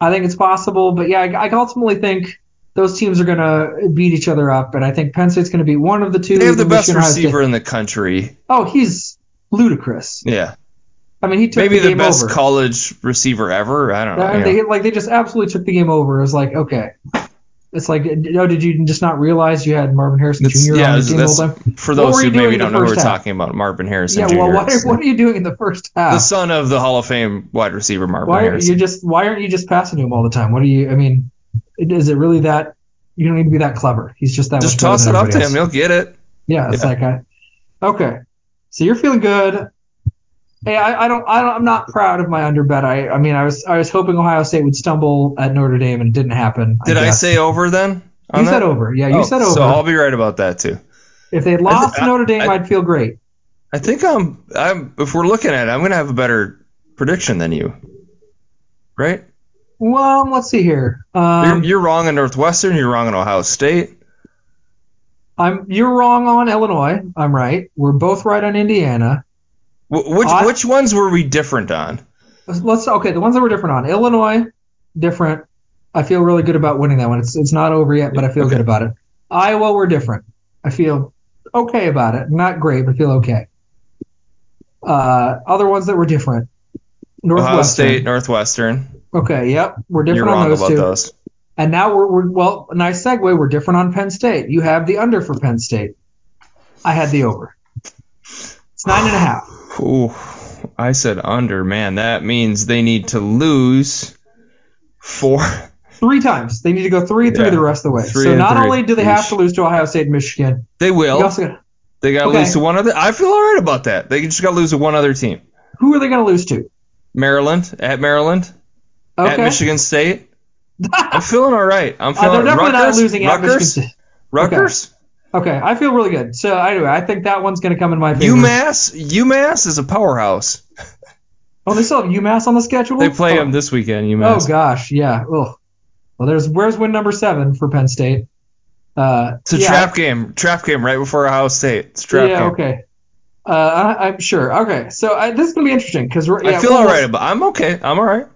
I think it's possible, but yeah, I, I ultimately think those teams are going to beat each other up, and I think Penn State's going to be one of the two. They have the best Michigan or Ohio State. receiver in the country. Oh, he's ludicrous. Yeah. I mean, he took Maybe the the best over. college receiver ever. I don't know. And you they know. like they just absolutely took the game over. It was like, okay, it's like, oh, did you just not realize you had Marvin Harrison Jr. yeah, on team the that's- whole time? For those who maybe don't know who we're half? talking about, Marvin Harrison Jr. Yeah, Jr. well, what are, what are you doing in the first half? the son of the Hall of Fame wide receiver Marvin Why are Harrison. you just why aren't you just passing to him all the time? What are you? I mean, is it really that? You don't need to be that clever. He's just that. Just toss it up to him. else. He'll get it. Yeah, it's Yeah. like I. Okay, so you're feeling good. Hey, I, I don't, I don't, I'm not proud of my under bet. I, I mean, I was, I was hoping Ohio State would stumble at Notre Dame, and it didn't happen. Did I, guess. say over then? You that? said over. Yeah, you Oh, said over. So I'll be right about that too. if they lost I- Notre Dame, I- I'd feel great. I think I'm. I'm. If we're looking at it, I'm gonna have a better prediction than you. Right? Well, let's see here. you're, Um, you're wrong on Northwestern. You're wrong on Ohio State. I'm, you're wrong on Illinois. I'm right. We're both right on Indiana. Wh- which which ones were we different on? Let's okay. The ones that we're different on Illinois, different. I feel really good about winning that one. It's it's not over yet, but I feel Okay. good about it. Iowa, we're different. I feel okay about it. Not great, but feel okay. Uh, other ones that were different. Northwestern. Ohio State, Northwestern. Okay, yep, we're different You're on wrong those about two. those. And now we're, we're well, nice segue. We're different on Penn State. You have the under for Penn State. I had the over. It's nine and a half. Ooh, I said under. Man, that means they need to lose four. Three times. They need to go three and three Yeah. the rest of the way. Three so not three. only do they have to lose to Ohio State and Michigan, They will. also got They got to Okay. lose to one other. I feel all right about that. They just got to lose to one other team. who are they going to lose to? Maryland at Maryland at Michigan State. I'm feeling all right. I'm Uh, feeling they're definitely Rutgers, not losing at Michigan Rutgers, State. Rutgers, Okay, I feel really good. So anyway, I think that one's going to come in my favor. UMass. UMass is a powerhouse. Oh, they still have UMass on the schedule. They play oh. them this weekend. UMass. Oh gosh, yeah. Ugh. Well, there's where's win number seven for Penn State? Uh, It's a yeah, trap game. Trap game right before Ohio State. It's a trap yeah, game. okay. Uh, I, I'm sure. Okay, so I, this is gonna be interesting because. Yeah, I feel all right about. I'm okay. I'm all right.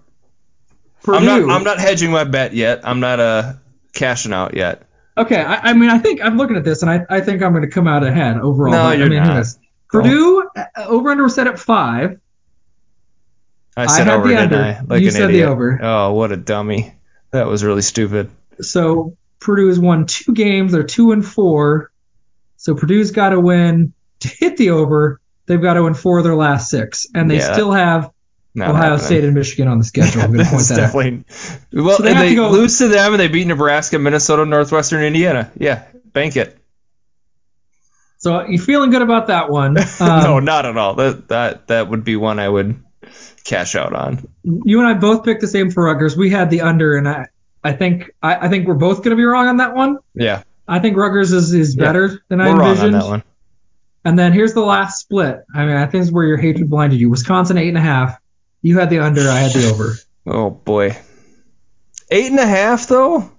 Purdue. I'm not. I'm not hedging my bet yet. I'm not uh cashing out yet. Okay, I, I mean, I think I'm looking at this, and I, I think I'm going to come out ahead overall. No, you're I mean, not. Purdue uh, over under was set at five. I said had over, the didn't under. I? Like You an said the idiot. over. Oh, what a dummy. That was really stupid. So Purdue has won two games. They're two and four. So Purdue's got to win to hit the over. They've got to win four of their last six, and they Yeah. still have Ohio. State and Michigan on the schedule. I'm going to point that out. definitely. Well, So they they to lose to them, and they beat Nebraska, Minnesota, Northwestern, Indiana. Yeah, bank it. So you feeling good about that one? Um, no, not at all. That that that would be one I would cash out on. You and I both picked the same for Rutgers. We had the under, and I, I think, I, I think we're both going to be wrong on that one. Yeah, I think Rutgers is, is Yeah, better than I we're wrong envisioned. on that one. And then here's the last split. I mean, I think this is where your hatred blinded you. Wisconsin eight and a half. You had the under. I had the over. Oh boy, eight and a half though.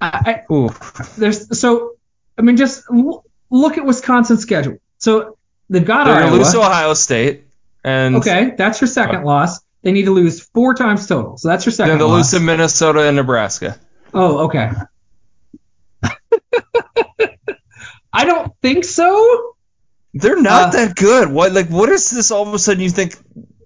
I, I, there's so I mean, just l- look at Wisconsin's schedule. So they've got they're Iowa. lose to Ohio State, and okay, that's your second loss. They need to lose four times total. So that's your second then they'll lose loss. to Minnesota and Nebraska. oh, okay. I don't think so. They're not Uh, that good. What like what is this all of a sudden you think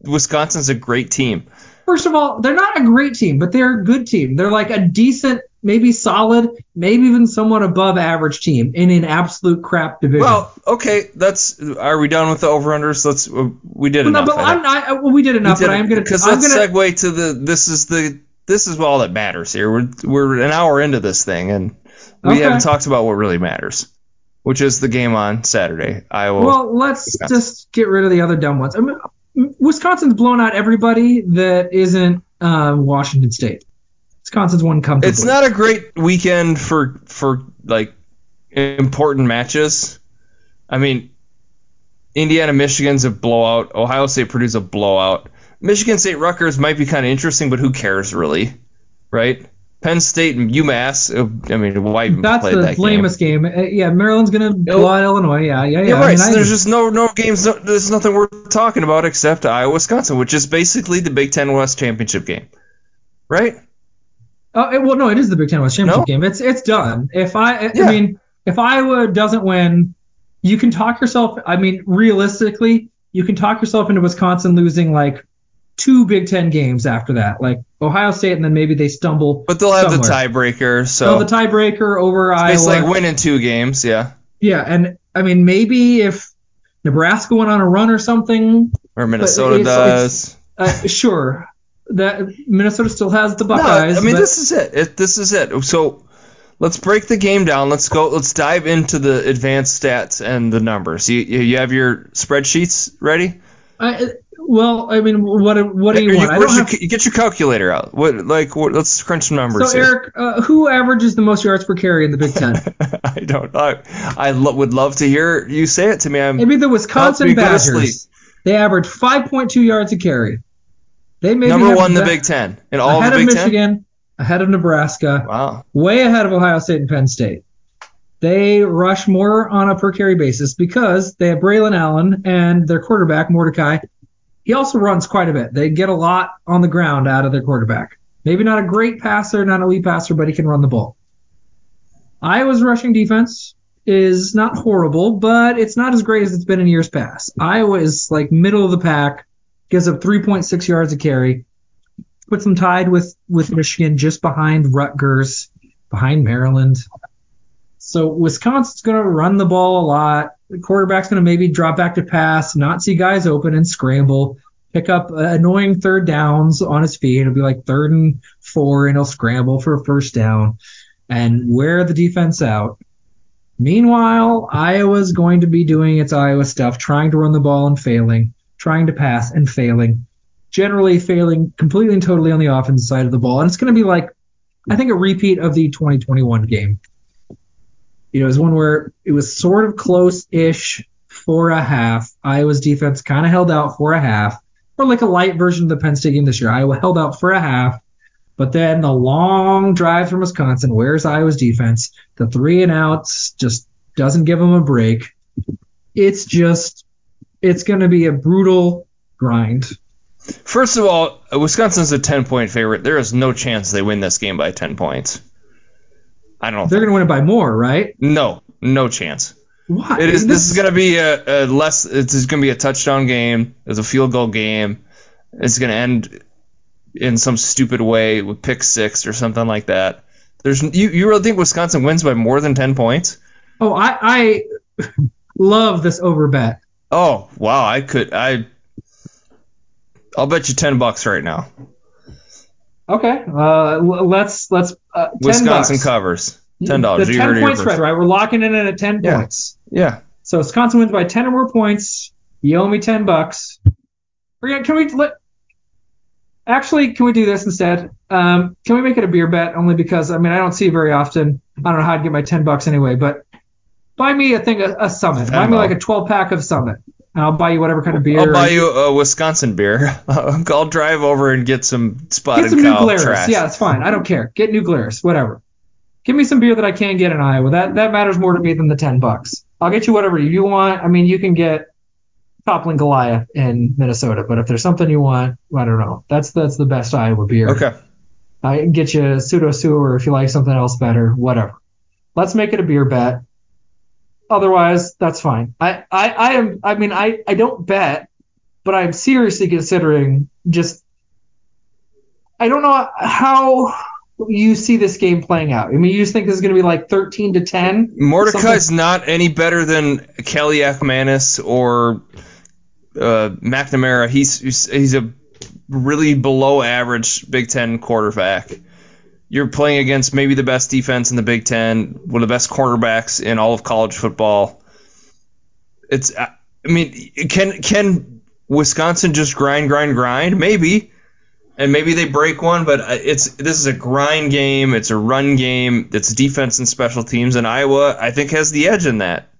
Wisconsin's a great team? First of all, they're not a great team, but they're a good team. They're like a decent, maybe solid, maybe even somewhat above average team in an absolute crap division. Well, okay, that's are we done with the over unders? Let's uh, we did no, enough. but I I'm not. Well, we did enough, We did but I am gonna. because I'm let's gonna. segue to the this is the this is all that matters here. We're we're an hour into this thing and we Okay. haven't talked about what really matters, which is the game on Saturday. Iowa. Well, let's Wisconsin. just get rid of the other dumb ones. I mean, Wisconsin's blown out everybody that isn't uh, Washington State. Wisconsin's won comfortably. it's not a great weekend for for like important matches. I mean, Indiana Michigan's a blowout. Ohio State Purdue's a blowout. Michigan State Rutgers might be kind of interesting, but who cares really, right? Penn State and UMass. uh, I mean, why even That's play the that game? lamest game. Uh, yeah, Maryland's gonna blow out Illinois. Yeah, yeah, yeah. Yeah, I right. mean, so I- there's just no no games. No, there's nothing worth talking about except Iowa Wisconsin, which is basically the Big Ten West championship game, right? Oh, it- well, no, it is the Big Ten West championship No? game. It's it's done. If I, I- Yeah. I mean, if Iowa doesn't win, you can talk yourself. I mean, realistically, you can talk yourself into Wisconsin losing like two Big Ten games after that, like Ohio State, and then maybe they stumble. But they'll have the tiebreaker, so the tiebreaker over Iowa. it's like winning two games. Yeah, yeah, and I mean, maybe if Nebraska went on a run or something, or Minnesota it's- does. uh, sure. That Minnesota still has the Buckeyes. No, I mean but- this is it. it. This is it. So let's break the game down. Let's go. Let's dive into the advanced stats and the numbers. You you have your spreadsheets ready? I, well, I mean, what what do you Or want? I your- have you get your calculator out. What like what, let's crunch some numbers. So here. Eric, uh, who averages the most yards per carry in the Big Ten? I don't know. I lo- would love to hear you say it to me. I'm Maybe the Wisconsin Help me go to sleep. Badgers. They average 5.2 yards a carry. They maybe number one in the Big Ten in all ahead the of Big Ten. Michigan, ahead of Nebraska, Wow. way ahead of Ohio State and Penn State. They rush more on a per carry basis because they have Braylon Allen and their quarterback Mordecai. He also runs quite a bit. They get a lot on the ground out of their quarterback. Maybe not a great passer, not a elite passer, but he can run the ball. Iowa's rushing defense is not horrible, but it's not as great as it's been in years past. Iowa is like middle of the pack, gives up 3.6 yards a carry, puts them tied with with Michigan, just behind Rutgers, behind Maryland. So Wisconsin's going to run the ball a lot. The quarterback's going to maybe drop back to pass, not see guys open and scramble, pick up uh, annoying third downs on his feet. It'll be like third and four, and he'll scramble for a first down and wear the defense out. Meanwhile, Iowa's going to be doing its Iowa stuff, trying to run the ball and failing, trying to pass and failing, generally failing completely and totally on the offensive side of the ball. And it's going to be like, I think, a repeat of the 2021 game. You know, it was one where it was sort of close-ish for a half. Iowa's defense kind of held out for a half, or like a light version of the Penn State game this year. Iowa held out for a half, but then the long drive from Wisconsin where's Iowa's defense. The three and outs just doesn't give them a break. It's just, it's going to be a brutal grind. First of all, Wisconsin's a 10 point favorite. There is no chance they win this game by 10 points. I don't They're going to win it by more, right? No, no chance. Why? It is. This is going to be a, a less. It's going to be a touchdown game. It's a field goal game. It's going to end in some stupid way with pick six or something like that. There's you. You really think Wisconsin wins by more than 10 points? Oh, I, I love this over bet. Oh wow! I could. I. I'll bet you 10 bucks right now. Okay, uh, let's let's uh, 10 Wisconsin bucks. covers. Ten dollars. The You ten point spread, right? We're locking it in at ten Yeah. points. Yeah. So Wisconsin wins by ten or more points. You owe me ten bucks. Yeah, can we let? Actually, can we do this instead? Um, can we make it a beer bet? Only because I mean I don't see it very often. I don't know how I'd get my ten bucks anyway. But buy me a thing, a, a Summit. Buy me like a twelve pack of Summit, I'll buy you whatever kind of beer. I'll buy you a Wisconsin beer. I'll drive over and get some spotted Get some new cow Glarus. trash. Yeah, it's fine. I don't care. Get new Glarus, whatever. Give me some beer that I can get in Iowa. That that matters more to me than the ten bucks. I'll get you whatever you want. I mean, you can get Toppling Goliath in Minnesota, but if there's something you want, I don't know. That's that's the best Iowa beer. Okay. I can get you a pseudo sewer if you like something else better, whatever. Let's make it a beer bet. Otherwise, that's fine. I, I, I am. I mean, I, I don't bet, but I'm seriously considering just. I don't know how you see this game playing out. I mean, you just think this is going to be like 13 to 10. Mordecai's not any better than Kelly Kaliakmanis or uh, McNamara. He's he's a really below average Big Ten quarterback. You're playing against maybe the best defense in the Big Ten, one of the best cornerbacks in all of college football. It's, I mean, can can Wisconsin just grind, grind, grind? Maybe, and maybe they break one, but uh, it's this is a grind game. It's a run game. It's defense and special teams, and Iowa I think has the edge in that.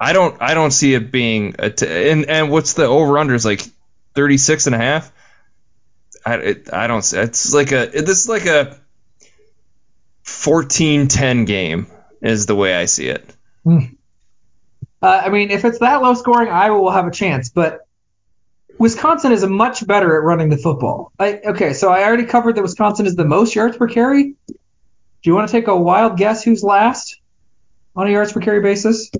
I don't I don't see it being a t- and and what's the over under is like 36 and a half. I, it, I don't. See it's like a. This is like a 14-10 game is the way I see it. Hmm. Uh, I mean, if it's that low scoring, Iowa will have a chance. But Wisconsin is much better at running the football. I, okay, so I already covered that Wisconsin is the most yards per carry. Do you want to take a wild guess who's last on a yards per carry basis?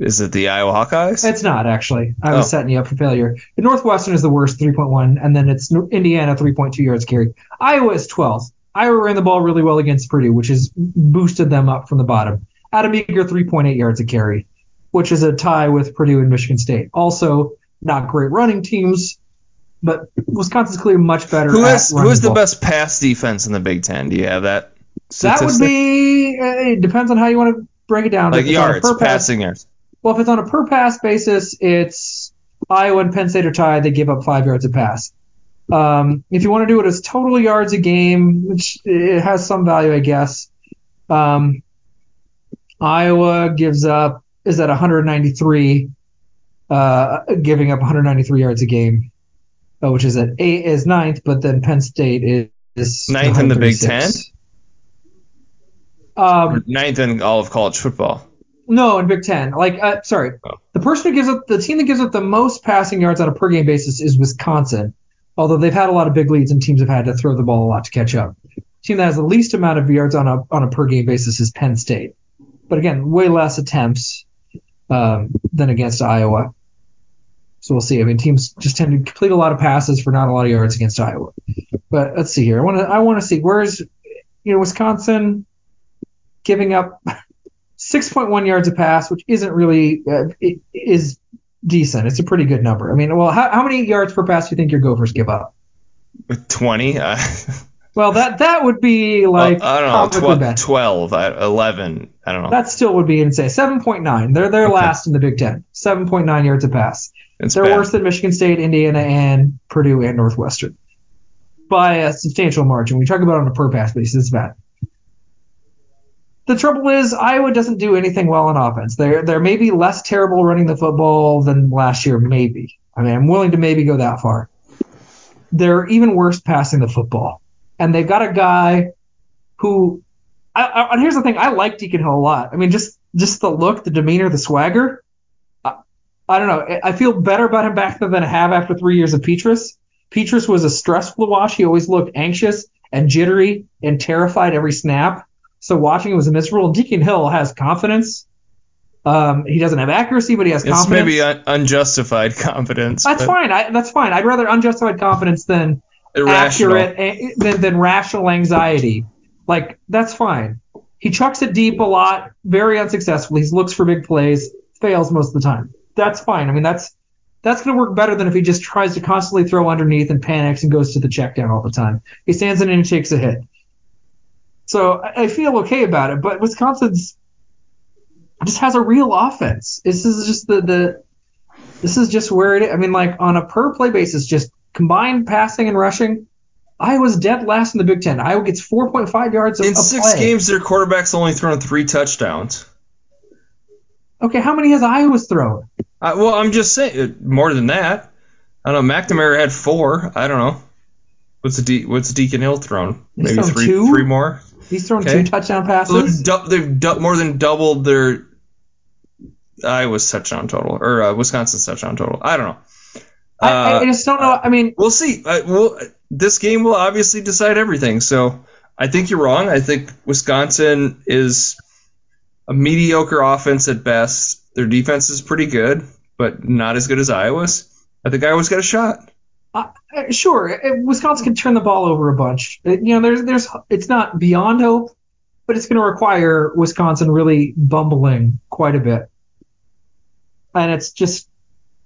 Is it the Iowa Hawkeyes? It's not actually. I was oh. setting you up for failure. The Northwestern is the worst, 3.1, and then it's Indiana, 3.2 yards carry. Iowa is 12th. Iowa ran the ball really well against Purdue, which has boosted them up from the bottom. At a meager 3.8 yards a carry, which is a tie with Purdue and Michigan State. Also, not great running teams, but Wisconsin's clearly much better. Who is who is the, the best pass defense in the Big Ten? Do you have that? Statistic? That would be. Uh, it depends on how you want to break it down. Like yards, per passing pass, yards. Well, if it's on a per pass basis, it's Iowa and Penn State are tied. They give up five yards a pass. Um, if you want to do it as total yards a game, which it has some value, I guess. Um, Iowa gives up is at 193, uh, giving up 193 yards a game, uh, which is at eight is ninth, but then Penn State is, is ninth in the Big Ten. Um, ninth in all of college football. No, in Big Ten. Like, uh, sorry, oh. the person who gives up the team that gives up the most passing yards on a per game basis is Wisconsin. Although they've had a lot of big leads and teams have had to throw the ball a lot to catch up. The team that has the least amount of yards on a on a per game basis is Penn State, but again, way less attempts um, than against Iowa. So we'll see. I mean, teams just tend to complete a lot of passes for not a lot of yards against Iowa. But let's see here. I want to I want to see where's you know Wisconsin giving up 6.1 yards a pass, which isn't really uh, is decent. It's a pretty good number. I mean, well, how, how many yards per pass do you think your Gophers give up? 20. Uh, well, that that would be like I don't know, 12, 11. I don't know. That still would be insane. 7.9. They're they're okay. last in the Big Ten. 7.9 yards a pass. It's they're bad. worse than Michigan State, Indiana, and Purdue and Northwestern by a substantial margin. We talk about it on a per pass basis, it's bad. Trouble is Iowa doesn't do anything well on offense. They're they're maybe less terrible running the football than last year, maybe. I mean, I'm willing to maybe go that far. They're even worse passing the football, and they've got a guy who. I, I, and here's the thing: I like Deacon Hill a lot. I mean, just just the look, the demeanor, the swagger. I, I don't know. I feel better about him back than I have after three years of Petras. Petras was a stressful watch. He always looked anxious and jittery and terrified every snap. So watching it was a miserable. Deacon Hill has confidence. Um, he doesn't have accuracy, but he has it's confidence. Maybe un- unjustified confidence. That's fine. I, that's fine. I'd rather unjustified confidence than Irrational. accurate than, than rational anxiety. Like that's fine. He chucks it deep a lot, very unsuccessfully. He looks for big plays, fails most of the time. That's fine. I mean, that's that's going to work better than if he just tries to constantly throw underneath and panics and goes to the check down all the time. He stands in and takes a hit. So I feel okay about it, but Wisconsin's just has a real offense. This is just the the this is just where it is. I mean, like on a per play basis, just combined passing and rushing. Iowa's dead last in the Big Ten. Iowa gets 4.5 yards in six play. games. Their quarterback's only thrown three touchdowns. Okay, how many has Iowa's thrown? Uh, well, I'm just saying uh, more than that. I don't know. McNamara had four. I don't know. What's the De- what's Deacon Hill thrown? Maybe three two? three more. He's thrown okay. two touchdown passes. So they've, they've du- more than doubled their Iowa's touchdown total or uh, Wisconsin's touchdown total. I don't know. Uh, I, I, just don't know. I mean, we'll see. Uh, we'll, this game will obviously decide everything. So I think you're wrong. I think Wisconsin is a mediocre offense at best. Their defense is pretty good, but not as good as Iowa's. I think Iowa's got a shot. Uh, uh, sure, uh, Wisconsin can turn the ball over a bunch. Uh, You know, there's there's it's not beyond hope, but it's going to require Wisconsin really bumbling quite a bit. And it's just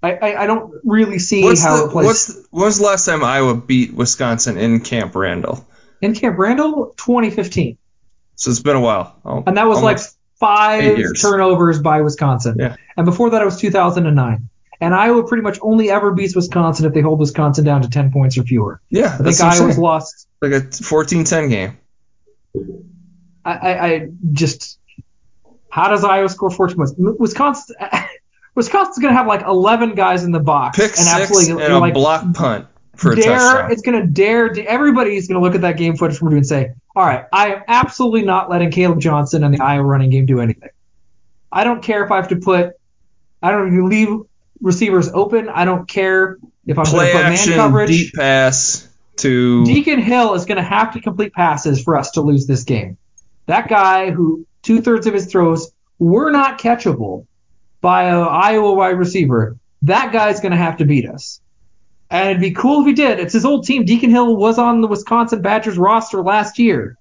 I, I, I don't really see What's how the, it plays. what's the, when was the last time Iowa beat Wisconsin in Camp Randall? in Camp Randall, 2015, So it's been a while. Oh, and that was like five turnovers by Wisconsin. Yeah. And before that, it was 2009. And Iowa pretty much only ever beats Wisconsin if they hold Wisconsin down to 10 points or fewer. yeah, I think Iowa's lost like a 14-10 game. I, I, I just how does Iowa score 14 points? Wisconsin Wisconsin's gonna have like 11 guys in the box Pick and absolutely and a like block punt for a dare. touchdown. It's gonna dare. Everybody's gonna look at that game footage from Purdue and say, "All right, I am absolutely not letting Kaleb Johnson and the Iowa running game do anything. I don't care if I have to put, I don't know, leave receivers open. I don't care if I'm Play gonna put man action, coverage. deep pass to Deacon Hill is going to have to complete passes for us to lose this game. That guy who two thirds of his throws were not catchable by an Iowa wide receiver, that guy's going to have to beat us. And it'd be cool if he did. It's his old team. Deacon Hill was on the Wisconsin Badgers roster last year.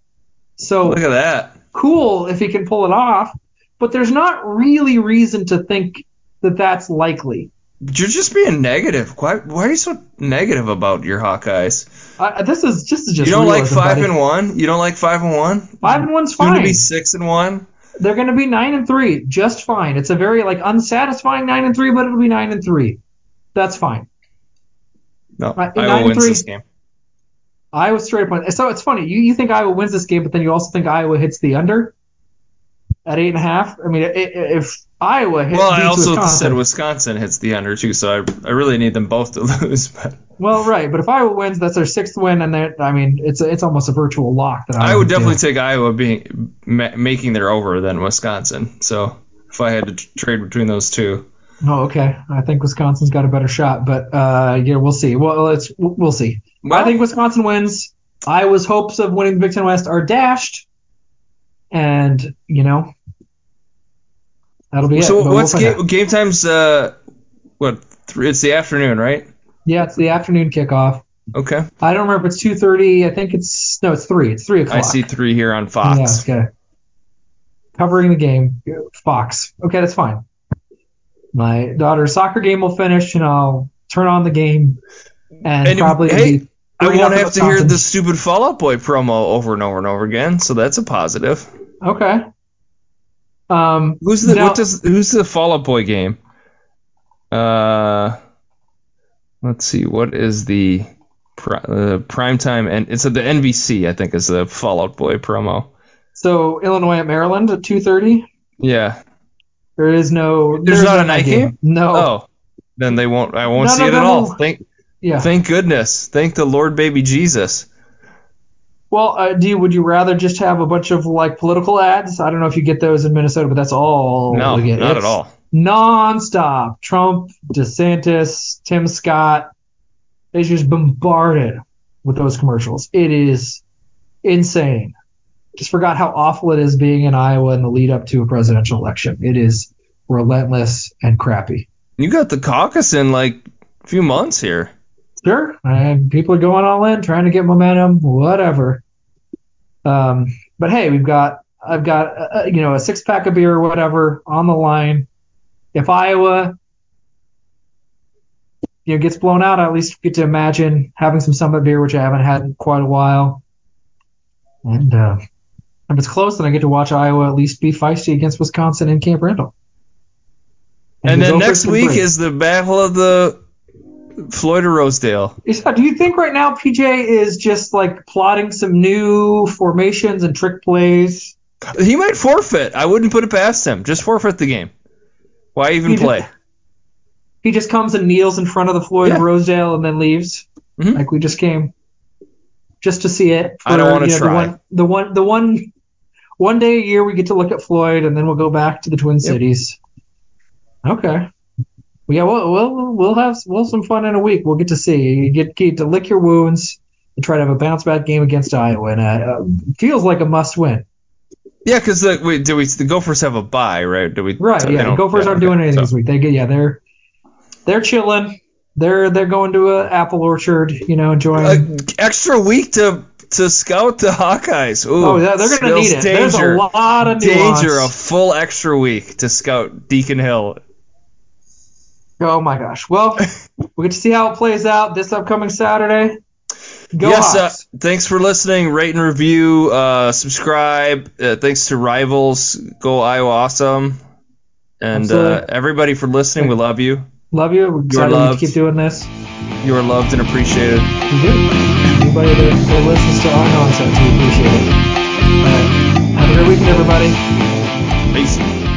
So look at that. cool if he can pull it off. But there's not really reason to think that that's likely. You're just being negative. Why? Why are you so negative about your Hawkeyes? Uh, this is just just You don't like five buddy. and one. You don't like five and one. five and one's Soon fine. to be six and one. They're going to be nine and three, just fine. It's a very like unsatisfying nine and three, but it'll be nine and three. That's fine. No, Right, Iowa wins three. this game. Iowa straight up wins. So it's funny. You you think Iowa wins this game, but then you also think Iowa hits the under at eight and a half. I mean, if Iowa hits Well, I also Wisconsin, said Wisconsin hits the under too, so I, I really need them both to lose. But well, right. But if Iowa wins, that's their sixth win, and I mean, it's a, it's almost a virtual lock that I would definitely do. take Iowa being ma- making their over than Wisconsin. So if I had to t- trade between those two, Oh, okay. I think Wisconsin's got a better shot, but uh, yeah, we'll see. Well, let's we'll see. Well- I think Wisconsin wins. Iowa's hopes of winning the Big Ten West are dashed, and you know that'll be it. so but we'll what's game, game times? Uh, what? Three, it's the afternoon, right? Yeah, it's the afternoon kickoff. Okay, I don't remember if it's two thirty. I think it's no, it's three. It's three o'clock. I see three here on Yeah, Fox. okay. Covering the game, Fox. Okay, that's fine. My daughter's soccer game will finish, and I'll turn on the game, and, And, probably hey, be I won't have to hear Wisconsin. the stupid Fall Out Boy promo over and over and over again, so that's a positive. Okay. Um, Who's the Now- what does who's the Fall Out Boy game? Uh, let's see. What is the pri- uh, prime time? And it's at the NBC. I think is the Fall Out Boy promo. so Illinois at Maryland at two thirty. Yeah. There is no. There's not no a night game? No. Oh, then they won't. I won't No, see no, it no, at all. Thank Yeah. thank goodness. Thank the Lord, baby Jesus. Well, uh, do you, would you rather just have a bunch of like political ads? I don't know if you get those in Minnesota, but that's all no, we get. not at all. Non-stop. Trump, DeSantis, Tim Scott. They just bombarded with those commercials. It is insane. Just forgot how awful it is being in Iowa in the lead up to a presidential election. It is relentless and crappy. You got the caucus in like a few months here. Sure, and people are going all in, trying to get momentum, whatever. Um, but hey, we've got I've got uh, uh, you know a six pack of beer or whatever on the line. If Iowa you know gets blown out, I at least get to imagine having some Summit beer, which I haven't had in quite a while. And uh, if it's close, then I get to watch Iowa at least be feisty against Wisconsin in Camp Randall. And we then next week break. is the Battle of the Floyd of Rosedale. Yeah, do you think right now PJ is just like plotting some new formations and trick plays? He might forfeit. I wouldn't put it past him. Just forfeit the game. Why even He play? He just comes and kneels in front of the Floyd Yeah. Rosedale and then leaves, Mhm. like we just came, just to see it. I don't wanna you know, try. The one, the one, the one, one day a year we get to look at Floyd, and then we'll go back to the Twin Cities. Okay. Yeah, we'll, we'll we'll have we'll have some fun in a week. We'll get to see you get, get to lick your wounds and try to have a bounce back game against Iowa, and uh, uh, feels like a must win. Yeah, because the wait, do we the Gophers have a bye, right? Do we? Right. Yeah. don't- Gophers yeah, aren't okay, doing anything so- this week. They get yeah they're they're chilling. They're they're going to a apple orchard. You know, enjoying. A extra week to to scout the Hawkeyes. Ooh, oh yeah, they're gonna need it. There's a lot of nuance. danger. A full extra week to scout Deacon Hill. Oh my gosh. Well, we get to see how it plays out this upcoming Saturday. Go yes, uh, thanks for listening. Rate and review. Uh, subscribe. Uh, thanks to Rivals. Go Iowa Awesome. And uh, everybody for listening. We love you. Love you. We're excited to keep doing this. You are loved and appreciated. We do. Anybody that, that listens to our nonsense, we appreciate it. All right. Have a great weekend, everybody. Peace.